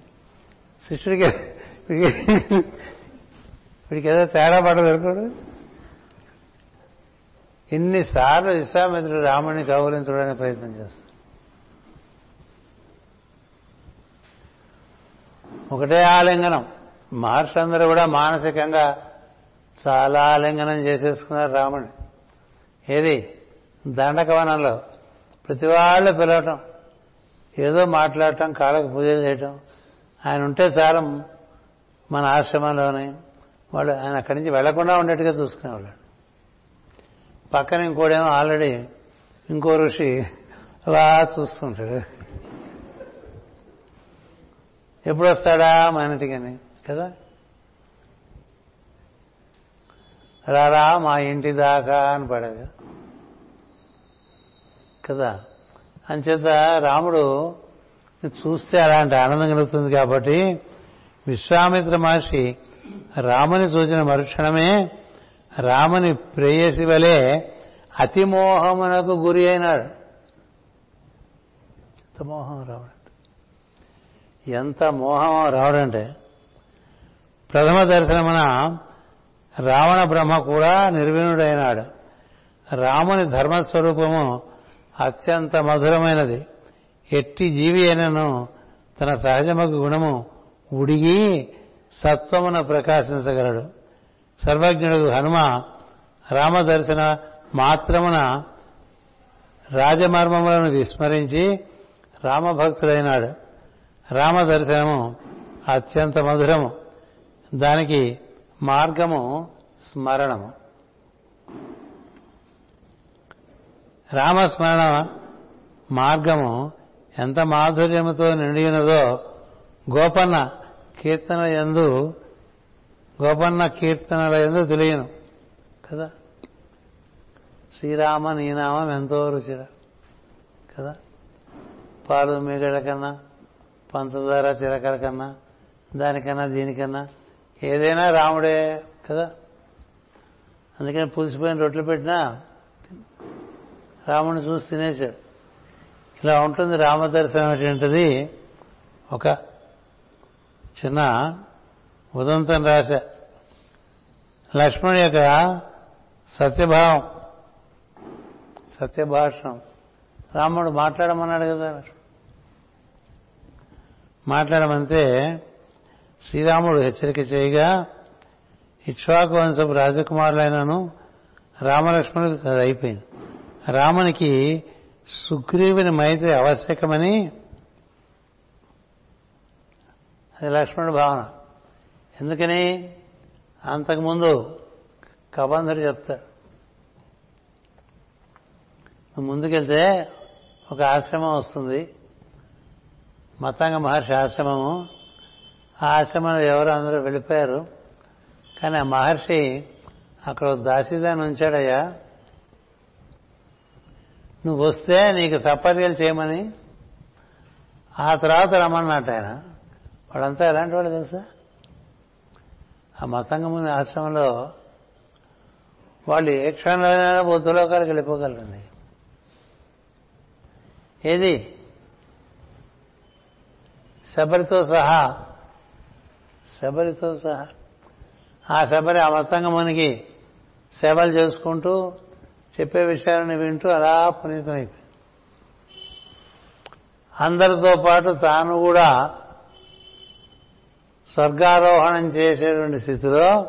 శిష్యుడికి వీడికి ఏదో తేడా పడదు అనుకోడు. ఇన్నిసార్లు విశ్వామిత్రుడు రాముడిని కౌలించడానికి ప్రయత్నం చేస్తాడు. ఒకటే ఆలింగనం. మహర్షులందరూ కూడా మానసికంగా చాలా ఆలింగనం చేసేసుకున్నారు రాముడు. ఏది? దండకవనంలో. ప్రతి వాళ్ళు పిలవటం. ఏదో మాట్లాడటం కాళ్ళకు పూజ చేయటం. ఆయన ఉంటే చాలం మన ఆశ్రమంలోనే వాడు ఆయన అక్కడి నుంచి వెళ్ళకుండా ఉండేట్టుగా చూసుకునేవాళ్ళు. పక్కన ఇంకోడేమో ఆల్రెడీ ఇంకో ఋషి అలా చూస్తుంటాడు. ఎప్పుడు వస్తాడా మా ఇంటికని కదా? రారా మా ఇంటి దాకా అని పడేది. కదా? అంచేత రాముడు చూస్తే అలాంటి ఆనందం కలుగుతుంది కాబట్టి విశ్వామిత్ర మహర్షి రాముని చూసిన మరుక్షణమే రాముని ప్రేయసి వలె అతిమోహమునకు గురి అయినాడు. ఎంత మోహం రావడంటే? ఎంత మోహం రావడంటే ప్రథమ దర్శనమున రావణ బ్రహ్మ కూడా నిర్వీణుడైనాడు. రాముని ధర్మస్వరూపము అత్యంత మధురమైనది. ఎట్టి జీవి అయినను తన సహజమగు గుణము ఉడిగి సత్వమున ప్రకాశించగలడు. సర్వజ్ఞుడు హనుమ రామదర్శన మాత్రమున రాజమర్మములను విస్మరించి రామభక్తుడైనాడు. రామదర్శనము అత్యంత మధురము. దానికి మార్గము స్మరణము. రామస్మరణ మార్గము ఎంత మాధుర్యముతో నిండినదో గోపన్న కీర్తన ఎందు గోపన్న కీర్తనల ఎందు తెలియను కదా? శ్రీరామ నీనామం ఎంతో రుచిర కదా? పాలు మిగడ కన్నా పంచదార చిరకర కన్నా దానికన్నా దీనికన్నా ఏదైనా రాముడే కదా? అందుకని పులిసిపోయిన రొట్టెలు పెట్టినా రాముడిని చూసి తినేశాడు. ఇలా ఉంటుంది రామదర్శనం అనేటువంటిది. ఒక చిన్న ఉదంతం రాశ. లక్ష్మణుడి యొక్క సత్యభావం. సత్యభాషణం రాముడు మాట్లాడమన్నాడు కదా. మాట్లాడమంటే శ్రీరాముడు హెచ్చరిక చేయగా ఇక్ష్వాకు వంశపు రాజకుమారులైనను రామలక్ష్మణుడికి అది అయిపోయింది. రామునికి సుగ్రీవుని మైత్రి ఆవశ్యకమని అది లక్ష్మణుడు భావన. ఎందుకని? అంతకుముందు కబంధుడు చెప్తాడు. ముందుకెళ్తే ఒక ఆశ్రమం వస్తుంది. మతంగ మహర్షి ఆశ్రమము. ఆ ఆశ్రమంలో ఎవరు అందరూ వెళ్ళిపోయారు. కానీ ఆ మహర్షి అక్కడ ఒక దాసిదాన్ని ఉంచాడయ్యా. నువ్వు వస్తే నీకు సపర్యలు చేయమని. ఆ తర్వాత రమ్మన్నట్టు ఆయన. వాడంతా ఎలాంటి వాళ్ళు తెలుసా? ఆ మతంగముని ఆశ్రమంలో వాళ్ళు ఏ క్షణంలో బుద్ధలోకాలకు వెళ్ళిపోగలరండి. ఏది? శబరితో సహా శబరితో సహా. ఆ శబరి ఆ మనకి సేవలు చేసుకుంటూ చెప్పే విషయాలను వింటూ అలా పునీతమైపోయింది. అందరితో పాటు తాను కూడా స్వర్గారోహణం చేసేటువంటి స్థితిలో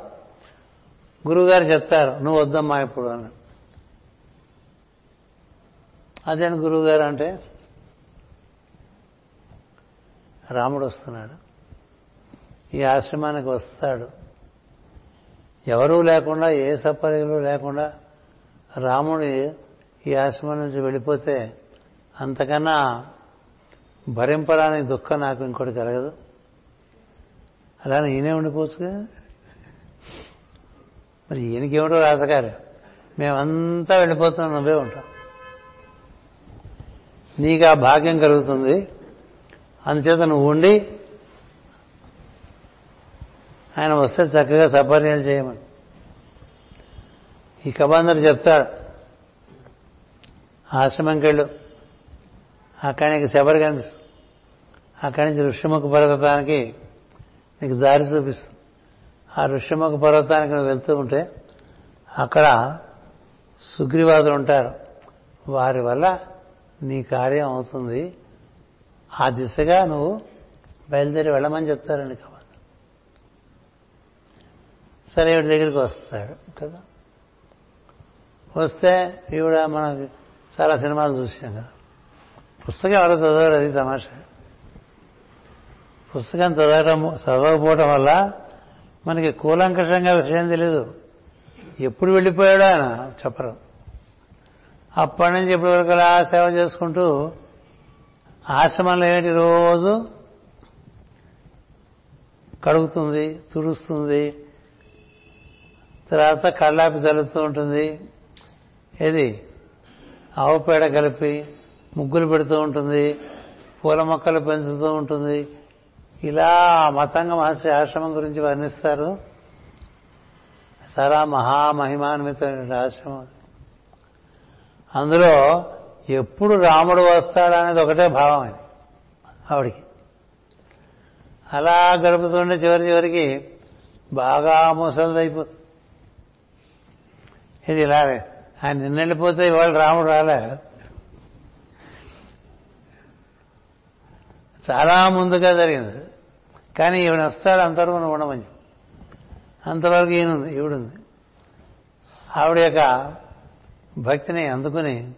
గురువుగారు చెప్తారు నువ్వు వద్దమ్మా ఇప్పుడు అని. అదేంటి గురువుగారు అంటే రాముడు వస్తున్నాడు. ఈ ఆశ్రమానికి వస్తాడు. ఎవరూ లేకుండా ఏ సపర్యలు లేకుండా రాముడు ఈ ఆశ్రమం నుంచి వెళ్ళిపోతే అంతకన్నా భరింపరాని దుఃఖం నాకు ఇంకోటి కలగదు. అలానే ఈయనే ఉండిపోవచ్చు మరి ఈయనకేమిటో రాసగారు మేమంతా వెళ్ళిపోతున్నాం నువ్వే ఉంటాం నీకు ఆ భాగ్యం కలుగుతుంది. అందుచేత నువ్వు ఉండి ఆయన వస్తే చక్కగా సపర్యాలు చేయమని. ఈ కబంధుడు చెప్తాడు ఆశ్రమంకి వెళ్ళు అక్కడి నీకు శబరి కనిపిస్తుంది అక్కడి నుంచి ఋష్యముఖ పర్వతానికి నీకు దారి చూపిస్తుంది ఆ ఋష్యముఖ పర్వతానికి నువ్వు వెళ్తూ ఉంటే అక్కడ సుగ్రీవాదులు ఉంటారు. వారి వల్ల నీ కార్యం అవుతుంది. ఆ దిశగా నువ్వు బయలుదేరి వెళ్ళమని చెప్తారండి సరేవుడి సరే దగ్గరికి వస్తాడు కదా? వస్తే ఈవిడ మనకి చాలా సినిమాలు చూసాం కదా. పుస్తకం ఎవరో చదవరు అది తమాషా. పుస్తకం చదవడం చదవకపోవటం వల్ల మనకి కూలంకషంగా విషయం తెలియదు ఎప్పుడు వెళ్ళిపోయాడో ఆయన చెప్పరు. అప్పటి నుంచి ఇప్పటి వరకు అలా సేవ చేసుకుంటూ ఆశ్రమంలో ఏమిటి రోజు? కడుగుతుంది తుడుస్తుంది తర్వాత కళ్ళాపి చల్లుతూ ఉంటుంది. ఏది? ఆవు పేడ కలిపి ముగ్గులు పెడుతూ ఉంటుంది. పూల మొక్కలు పెంచుతూ ఉంటుంది. ఇలా మతంగ మహర్షి ఆశ్రమం గురించి వర్ణిస్తారు. చాలా మహామహిమాన్వితమైన ఆశ్రమం అందులో ఎప్పుడు రాముడు వస్తాడనేది ఒకటే భావం అది ఆవిడికి. అలా గడుపుతుండే చివరి చివరికి బాగా ముసలిదైపోతుంది. ఇది ఇలా ఆయన నిన్న వెళ్ళిపోతే ఇవాళ రాముడు రాలే. చాలా ముందుగా జరిగింది. కానీ ఈవిడ వస్తాడు అంతవరకు నువ్వు ఉండమని అంతవరకు ఈయనుంది ఈవిడుంది. ఆవిడ యొక్క భక్తిని అందుకుని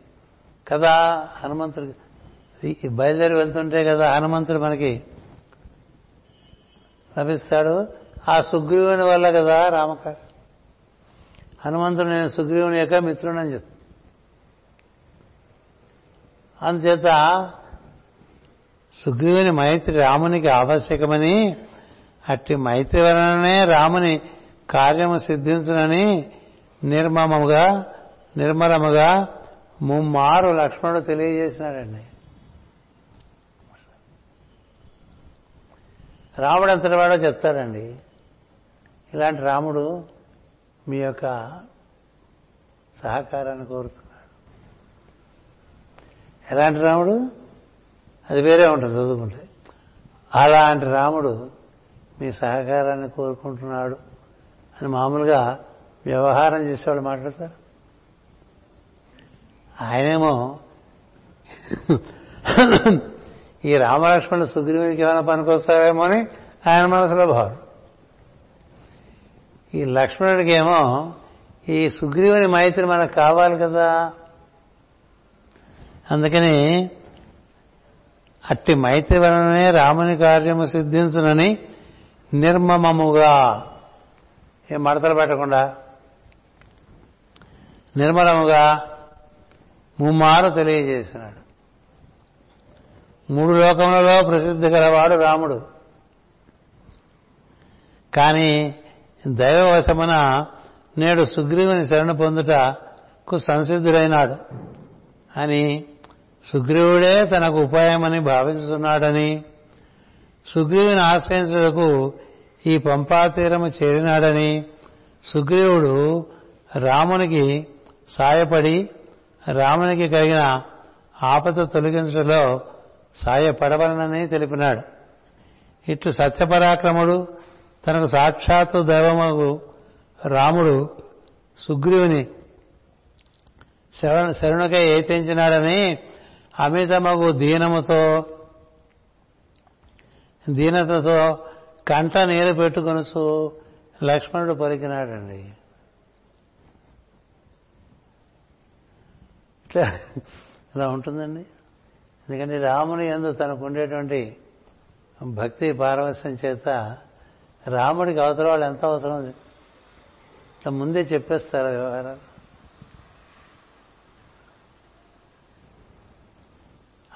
కదా హనుమంతుడు బయలుదేరి వెళ్తుంటే కదా హనుమంతుడు మనకి లభిస్తాడు. ఆ సుగ్రీవుని వల్ల కదా రామక హనుమంతుడు నేను సుగ్రీవుని యొక్క మిత్రుడని చెప్తాను అందుచేత సుగ్రీవుని మైత్రి రామునికి ఆవశ్యకమని అట్టి మైత్రి వలననే రాముని కార్యము సిద్ధించునని నిర్మమముగా నిర్మలముగా ముమ్మారు లక్ష్మణుడు తెలియజేసినాడండి. రాముడు అంతటి వాడో చెప్తాడండి. ఇలాంటి రాముడు మీ యొక్క సహకారాన్ని కోరుతున్నాడు. ఎలాంటి రాముడు? అది వేరే ఉంటుంది చదువుకుంటే. అలాంటి రాముడు మీ సహకారాన్ని కోరుకుంటున్నాడు అని మామూలుగా వ్యవహారం చేసేవాళ్ళు మాట్లాడతారు. ఆయనేమో ఈ రామలక్ష్మణుడు సుగ్రీవునికి ఏమైనా పనికొస్తారేమో అని ఆయన మనసులో భావం. ఈ లక్ష్మణుడికి ఏమో ఈ సుగ్రీవుని మైత్రి మనకు కావాలి కదా. అందుకని అట్టి మైత్రి వలననే రాముని కార్యము సిద్ధించునని నిర్మమముగా. ఏ మడతలు పెట్టకుండా. నిర్మలముగా ముమ్మారు తెలియజేసినాడు. మూడు లోకములలో ప్రసిద్ధి గలవాడు రాముడు. కానీ దైవవశమున నేడు సుగ్రీవుని శరణ పొందుటకు సంసిద్ధుడైనాడు. అని సుగ్రీవుడే తనకు ఉపాయమని భావిస్తున్నాడని సుగ్రీవుని ఆశ్రయించుటకు ఈ పంపాతీరము చేరినాడని సుగ్రీవుడు రామునికి సాయపడి రామునికి కలిగిన ఆపద తొలగించడంలో సాయపడవలనని తెలిపినాడు. ఇట్లు సత్యపరాక్రముడు తనకు సాక్షాత్తు దైవమగు రాముడు సుగ్రీవుని శరణ శరణుకై ఏతించినాడని అమితమగు దీనముతో దీనతతో కంట నీరు పెట్టుకొనుసు లక్ష్మణుడు పలికినాడండి. ఇట్లా ఇలా ఉంటుందండి. ఎందుకంటే రాముని ఎందు తనకు ఉండేటువంటి భక్తి పారవస్యం చేత రాముడికి అవతల వాళ్ళు ఎంత అవసరం ఇట్లా ముందే చెప్పేస్తారు వ్యవహారాలు.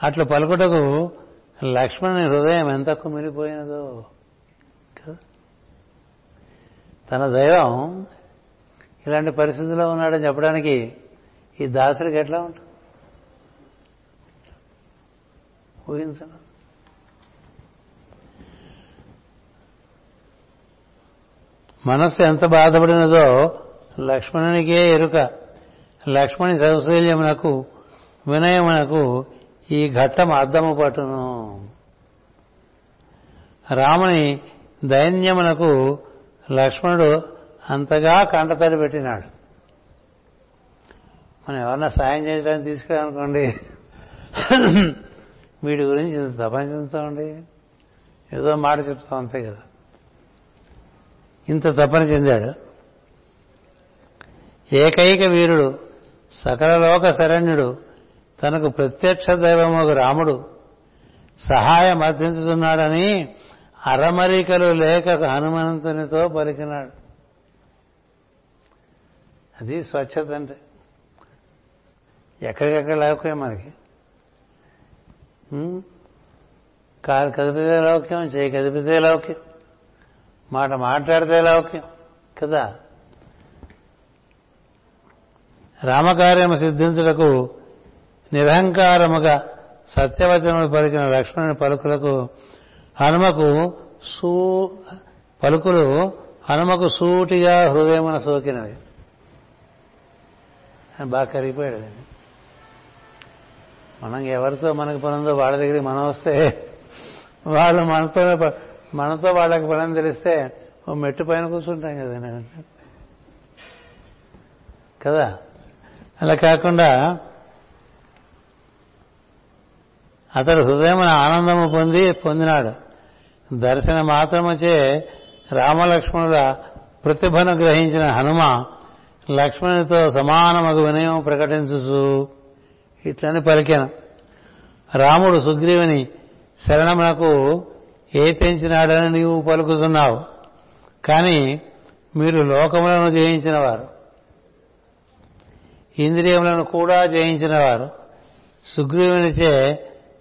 అట్లా పలుకుటకు లక్ష్మణుని హృదయం ఎంత కుమిలిపోయినదో తన దైవం ఇలాంటి పరిస్థితిలో ఉన్నాడని చెప్పడానికి ఈ దాసుడికి ఎట్లా ఉంటుంది? ఊహించండి. మనస్సు ఎంత బాధపడినదో లక్ష్మణునికే ఎరుక. లక్ష్మణి సౌశల్యమునకు వినయమునకు ఈ ఘట్టం అద్దము పట్టును. రాముని దైన్యమునకు లక్ష్మణుడు అంతగా కంటతడి పెట్టినాడు. మనం ఎవరన్నా సాయం చేయడానికి తీసుకురానుకోండి. వీడి గురించి ఇంత తపనిస్తామండి ఏదో మాట చెప్తాం అంతే కదా. ఇంత తపన చెందాడు. ఏకైక వీరుడు సకల లోక శరణ్యుడు తనకు ప్రత్యక్ష దైవమగు రాముడు సహాయం అర్థించుతున్నాడని అరమరికలు లేక హనుమంతునితో పలికినాడు. అది స్వచ్ఛత అంటే. ఎక్కడికెక్కడ లోకే మనకి? కాలు కదిపితే లౌక్యం చేయి కదిపితే లౌక్యం. మాట మాట్లాడితే లౌక్యం కదా? రామకార్యము సిద్ధించుటకు నిరహంకారముగా సత్యవచనములు పలికిన లక్ష్మణుని పలుకులకు హనుమకు సూ పలుకులు హనుమకు సూటిగా హృదయమున సోకినవి. అని బాగా కరిగిపోయాడు మనం ఎవరితో మనకు పనుందో వాళ్ళ దగ్గరికి మనం వస్తే వాళ్ళు మనతో మనతో వాళ్ళకి బలం తెలిస్తే ఓ మెట్టు పైన కూర్చుంటాం కదా కదా? అలా కాకుండా అతడు హృదయమున ఆనందము పొంది పొందినాడు. దర్శన మాత్రముచే రామలక్ష్మణుల ప్రతిభను గ్రహించిన హనుమ లక్ష్మణునితో సమానమగు వినయం ప్రకటించుచు ఇట్లని పలికాను. రాముడు సుగ్రీవుని శరణమునకు ఏ తెంచినాడని నీవు పలుకుతున్నావు. కానీ మీరు లోకములను జయించిన వారు ఇంద్రియములను కూడా జయించిన వారు సుగ్రీవునిచే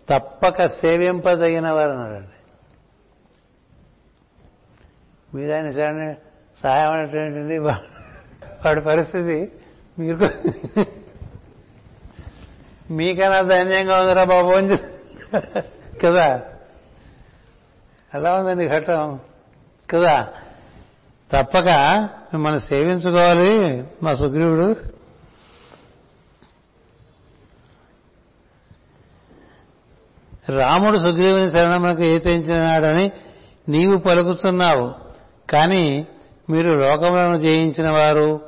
తప్పక సేవింపదగిన వారు అన్నాడండి. మీరు ఆయన సహాయం అనేటువంటిది వాడి పరిస్థితి మీరు మీకన్నా ధన్యంగా ఉందిరా బాబు అని కదా. ఎలా ఉందండి ఘట్టం? కదా? తప్పక మిమ్మల్ని సేవించుకోవాలి మా సుగ్రీవుడు. రాముడు సుగ్రీవుని శరణములకు ఏతించినాడని నీవు పలుకుతున్నావు. కానీ మీరు లోకములను జయించిన వారు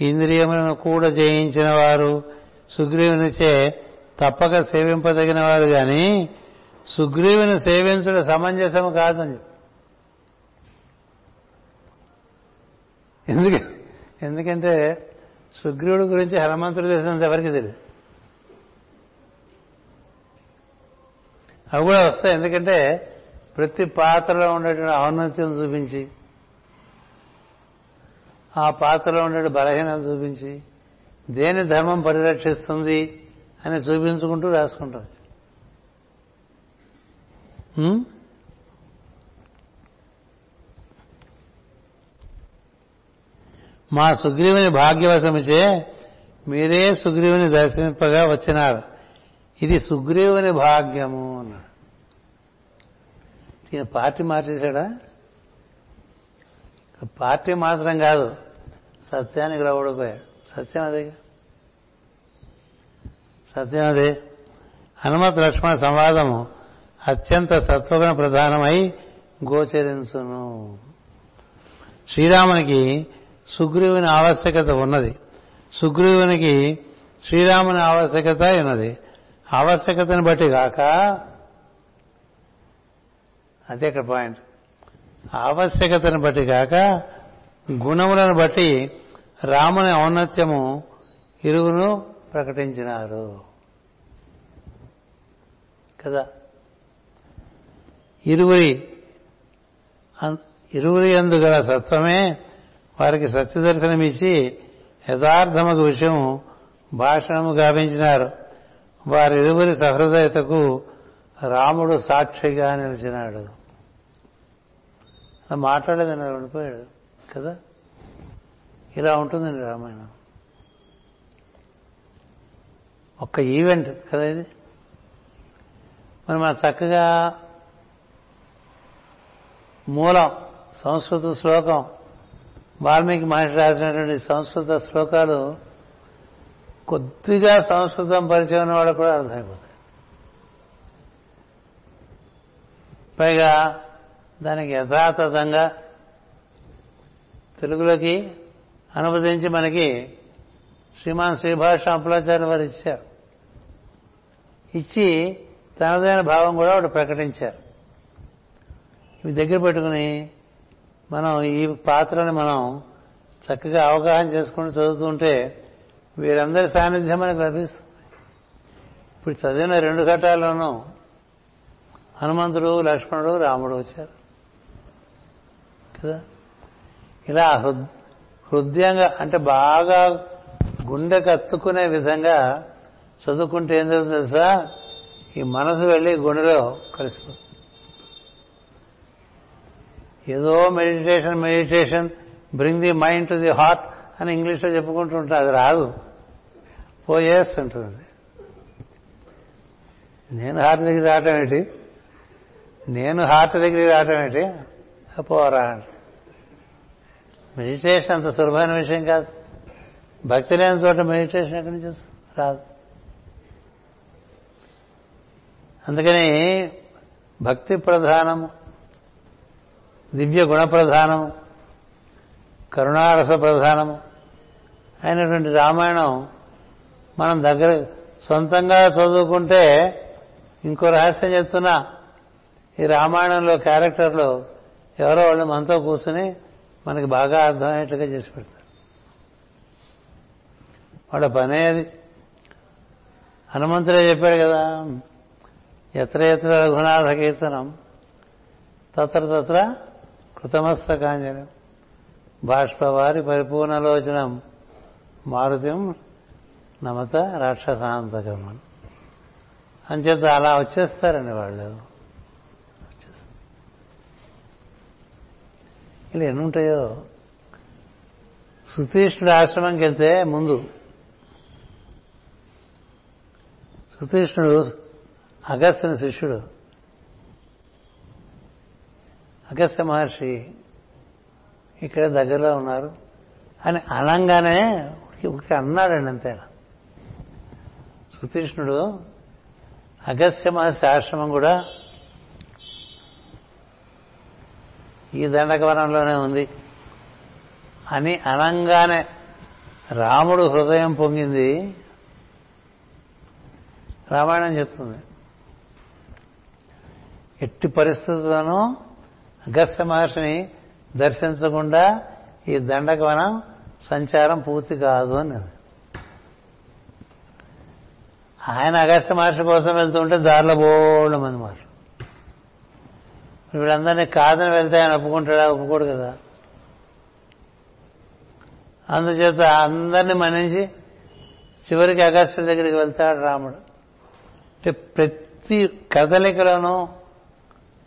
ఇంద్రియములను కూడా జయించిన వారు సుగ్రీవునిచే తప్పక సేవింపదగిన వారు కానీ సుగ్రీవుని సేవించడం సమంజసము కాదని చెప్పి. ఎందుకు? ఎందుకంటే సుగ్రీవుడి గురించి హనుమంతుడు తెలిసినంత ఎవరికి తెలియదు అవి కూడా వస్తాయి. ఎందుకంటే ప్రతి పాత్రలో ఉండేటువంటి ఔన్నత్యం చూపించి ఆ పాత్రలో ఉండే బలహీనత చూపించి దేని ధర్మం పరిరక్షిస్తుంది అని చూపించుకుంటూ రాసుకుంటారు. Hmm? మా సుగ్రీవుని భాగ్యవశమిచే మీరే సుగ్రీవుని దర్శింపగా వచ్చినారు. ఇది సుగ్రీవుని భాగ్యము అన్నాడు. ఈయన పార్టీ మార్చేశాడా? పార్టీ మార్చడం కాదు. సత్యానికి రవ్వడిపోయాడు సత్యం అదే సత్యం అదే. హనుమత్ లక్ష్మణ సంవాదము. అత్యంత సత్వగుణ ప్రధానమై గోచరించును. శ్రీరామునికి సుగ్రీవుని ఆవశ్యకత ఉన్నది. సుగ్రీవునికి శ్రీరాముని ఆవశ్యకత ఉన్నది. ఆవశ్యకతను బట్టి కాక అదే ఇక్కడ పాయింట్. ఆవశ్యకతను బట్టి కాక గుణములను బట్టి రాముని ఔన్నత్యము ఇరువును ప్రకటించినారు. కదా? ఇరువురి ఇరువురి అందుగల సత్వమే వారికి సత్యదర్శనమిచ్చి యథార్థమకు విషయం భాషణము గావించినారు. వారిరువురి సహృదయతకు రాముడు సాక్షిగా నిలిచినాడు. మాట్లాడేదని ఉండిపోయాడు కదా? ఇలా ఉంటుందండి రామాయణం. ఒక్క ఈవెంట్ కదా ఇది? మరి చక్కగా మూలం సంస్కృత శ్లోకం. వాల్మీకి మహర్షి రాసినటువంటి సంస్కృత శ్లోకాలు కొద్దిగా సంస్కృతం పరిచయం ఉన్నవాడు కూడా అర్థమైపోతాయి. పైగా దానికి యథాతథంగా తెలుగులోకి అనువదించి మనకి శ్రీమాన్ శ్రీభాష అంపులాచార్య వారు ఇచ్చారు. ఇచ్చి తనదైన భావం కూడా ఒకటి ప్రకటించారు. ఇవి దగ్గర పెట్టుకుని మనం ఈ పాత్రని మనం చక్కగా అవగాహన చేసుకుని చదువుతుంటే వీరందరి సాన్నిధ్యం మనకు లభిస్తుంది. ఇప్పుడు చదివిన రెండు ఘట్టాల్లోనూ హనుమంతుడు లక్ష్మణుడు రాముడు వచ్చారు. కదా? ఇలా హృద్ హృదయంగా అంటే బాగా గుండె కత్తుకునే విధంగా చదువుకుంటే ఏం జరుగుతుంది తెలుసా? ఈ మనసు వెళ్ళి గుండెలో కలిసిపోతుంది. ఏదో meditation meditation bring the mind to the heart అని ఇంగ్లీష్లో చెప్పుకుంటూ ఉంటారు అది రాదు. పోయేస్తుంటుంది నేను హార్ట్ దగ్గర రావటం ఏంటి? నేను హార్ట్ దగ్గర రావటం ఏంటి? పోరా మెడిటేషన్ అంత సులభమైన విషయం కాదు. భక్తి లేని చోట మెడిటేషన్ ఎక్కడి నుంచి రాదు. అందుకని భక్తి ప్రధానము. దివ్య గుణప్రధానము కరుణారస ప్రధానము అయినటువంటి రామాయణం మనం దగ్గర సొంతంగా చదువుకుంటే ఇంకో రహస్యం చెప్తున్నా. ఈ రామాయణంలో క్యారెక్టర్లు ఎవరో వాళ్ళు మనతో కూర్చుని మనకి బాగా అర్థమయ్యేట్టుగా చేసి పెడతారు. వాళ్ళ పనే అది. హనుమంతుడే చెప్పాడు కదా ఎత్ర ఎత్ర రఘునాథ కీర్తనం తత్ర తత్ర కృతమస్తకాంజనం బాష్పవారి పరిపూర్ణలోచనం. మారుతిం నమత రాక్షసాంతకం అని అంచేత అలా వచ్చేస్తారండి వాళ్ళు. ఇలా ఎన్ని ఉంటాయో సుతీష్ణుడు ఆశ్రమంకి వెళ్తే ముందు. సుతీష్ణుడు అగస్త్యుని శిష్యుడు. అగస్త్య మహర్షి ఇక్కడ దగ్గరలో ఉన్నారు. అని అనంగానే ఒకటి అన్నాడండి అంతే. సుతీష్ణుడు అగస్త్య మహర్షి ఆశ్రమం కూడా ఈ దండకవనంలోనే ఉంది అని అనంగానే రాముడు హృదయం పొంగింది. రామాయణం చెప్తుంది. ఎట్టి పరిస్థితుల్లోనూ అగస్త్య మహర్షిని దర్శించకుండా ఈ దండకవనం సంచారం పూర్తి కాదు అన్నది. ఆయన అగస్త్య మహర్షి కోసం వెళ్తుంటే దారిలో బోళ్ళ మంది మహర్షి వీళ్ళందరినీ కాదని వెళ్తే ఆయన ఒప్పుకుంటాడా? ఒప్పుకోడు కదా. అందుచేత అందరినీ మన్నించి చివరికి అగస్త్యుడి దగ్గరికి వెళ్తాడు రాముడు. అంటే ప్రతి కదలికలోనూ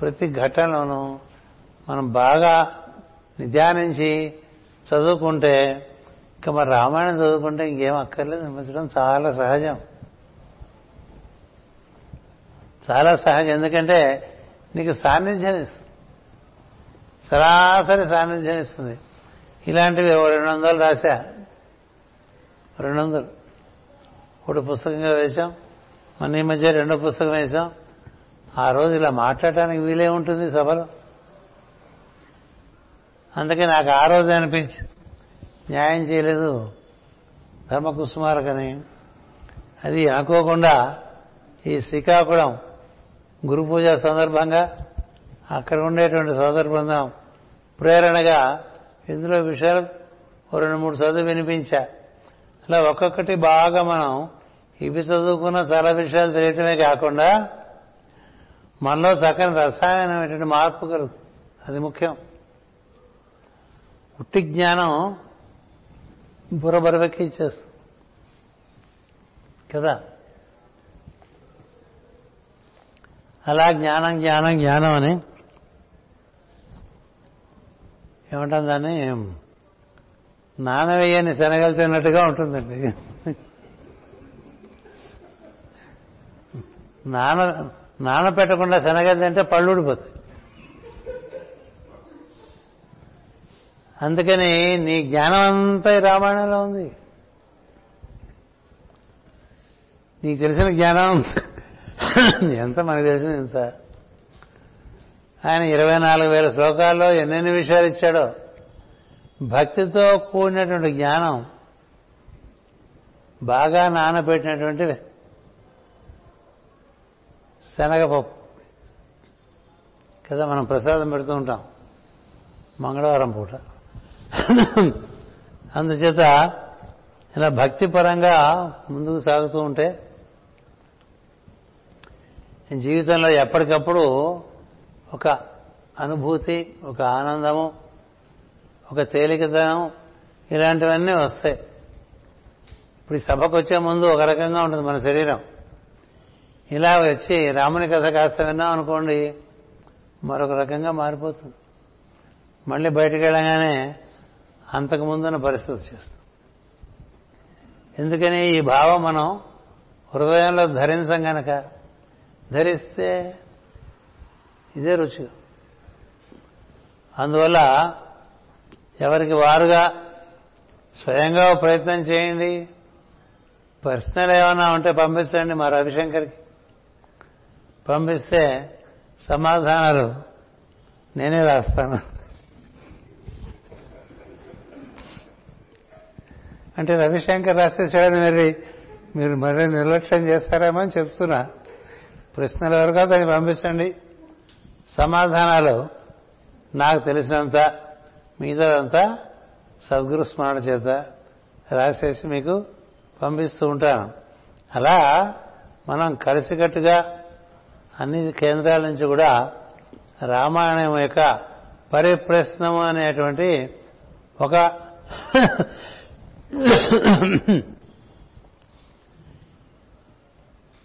ప్రతి ఘటనలోనూ మనం బాగా నిధ్యానించి చదువుకుంటే ఇంకా మరి రామాయణం చదువుకుంటే ఇంకేం అక్కర్లేదు. నిర్మించడం చాలా సహజం. చాలా సహజం. ఎందుకంటే నీకు సాన్నిధ్యం ఇస్తుంది. సరాసరి సాన్నిధ్యం ఇస్తుంది. ఇలాంటివి రెండు వందలు రాశా. రెండు వందలు. ఒకటి పుస్తకంగా వేశాం. మన ఈ మధ్య రెండో పుస్తకం వేశాం. ఆ రోజు ఇలా మాట్లాడటానికి వీలే ఉంటుంది సభలో. అందుకే నాకు ఆ రోజు అనిపించింది. న్యాయం చేయలేదు. ధర్మకుసుమారకని. అది అనుకోకుండా ఈ శ్రీకాకుళం గురు పూజ సందర్భంగా అక్కడ ఉండేటువంటి సోదర బృందం ప్రేరణగా ఇందులో విషయాలు ఓ రెండు మూడు చదువు వినిపించా. అలా ఒక్కొక్కటి బాగా మనం ఇవి చదువుకున్న చాలా విషయాలు తెలియటమే కాకుండా మనలో చక్కని రసాయనమైనటువంటి మార్పు కలుగుతుంది. అది ముఖ్యం. ఉట్టి జ్ఞానం బుర్ర బరవెక్కించేస్తుంది కదా? అలా జ్ఞానం జ్ఞానం జ్ఞానం అని ఏమంటాం దాన్ని? నానవేయని శనగలు తిన్నట్టుగా ఉంటుందండి. నాన నానపెట్టకుండా శనగలు తింటే పళ్ళు ఊడిపోతాయి. అందుకని నీ జ్ఞానం అంతా రామాయణంలో ఉంది. నీకు తెలిసిన జ్ఞానం ఎంత మనకు తెలిసింది ఇంత ఆయన ఇరవై నాలుగు వేల శ్లోకాల్లో ఎన్నెన్ని విషయాలు ఇచ్చాడో. భక్తితో కూడినటువంటి జ్ఞానం బాగా నానబెట్టినటువంటి శనగపప్పు. కదా మనం ప్రసాదం పెడుతూ ఉంటాం. మంగళవారం పూట. అందుచేత ఇలా భక్తిపరంగా ముందుకు సాగుతూ ఉంటే జీవితంలో ఎప్పటికప్పుడు ఒక అనుభూతి ఒక ఆనందము ఒక తేలికతనం ఇలాంటివన్నీ వస్తాయి. ఇప్పుడు ఈ సభకు వచ్చే ముందు ఒక రకంగా ఉంటుంది మన శరీరం. ఇలా వచ్చి రాముని కథ కాస్త విన్నాం అనుకోండి మరొక రకంగా మారిపోతుంది. మళ్ళీ బయటకు వెళ్ళగానే అంతకు ముందున్న పరిస్థితి వచ్చేస్తుంది. ఎందుకని ఈ భావం మనం హృదయంలో ధరించం గనక ధరిస్తే ఇదే రుచి. అందువల్ల ఎవరికి వారుగా స్వయంగా ప్రయత్నం చేయండి. పర్సనల్ ఏమైనా ఉంటే పంపించండి మా రవిశంకర్కి. పంపిస్తే సమాధానాలు నేనే రాస్తాను. అంటే రవిశంకర్ రాసేసాడని మరి మీరు మరీ నిర్లక్ష్యం చేస్తారేమో అని చెప్తున్నా. ప్రశ్నలు ఎవరికో దాన్ని పంపించండి. సమాధానాలు నాకు తెలిసినంత మిగతాదంతా సద్గురు స్మరణ చేత రాసేసి మీకు పంపిస్తూ ఉంటాను. అలా మనం కలిసికట్టుగా అన్ని కేంద్రాల నుంచి కూడా రామాయణం యొక్క పరిప్రశ్నము అనేటువంటి ఒక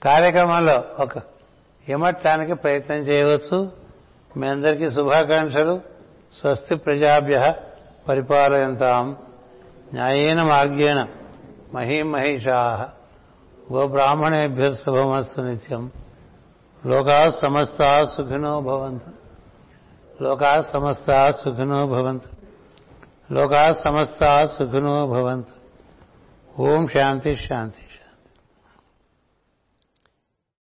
కార్యక్రమంలో ఒక ఇమట్టానికి ప్రయత్నం చేయవచ్చు. మీ అందరికీ శుభాకాంక్షలు. స్వస్తి ప్రజాభ్య పరిపాలయంతాం. న్యాయేన మార్గేణ మహిమహిషా. గోబ్రాహ్మణేభ్య శుభమస్తు నిత్యం. లోకా సమస్త సుఖినో భవంతు. లోకా సమస్త సుఖినో భవంతు. లోకా సమస్త సుఖినో భవంతు. ఓం శాంతి శాంతి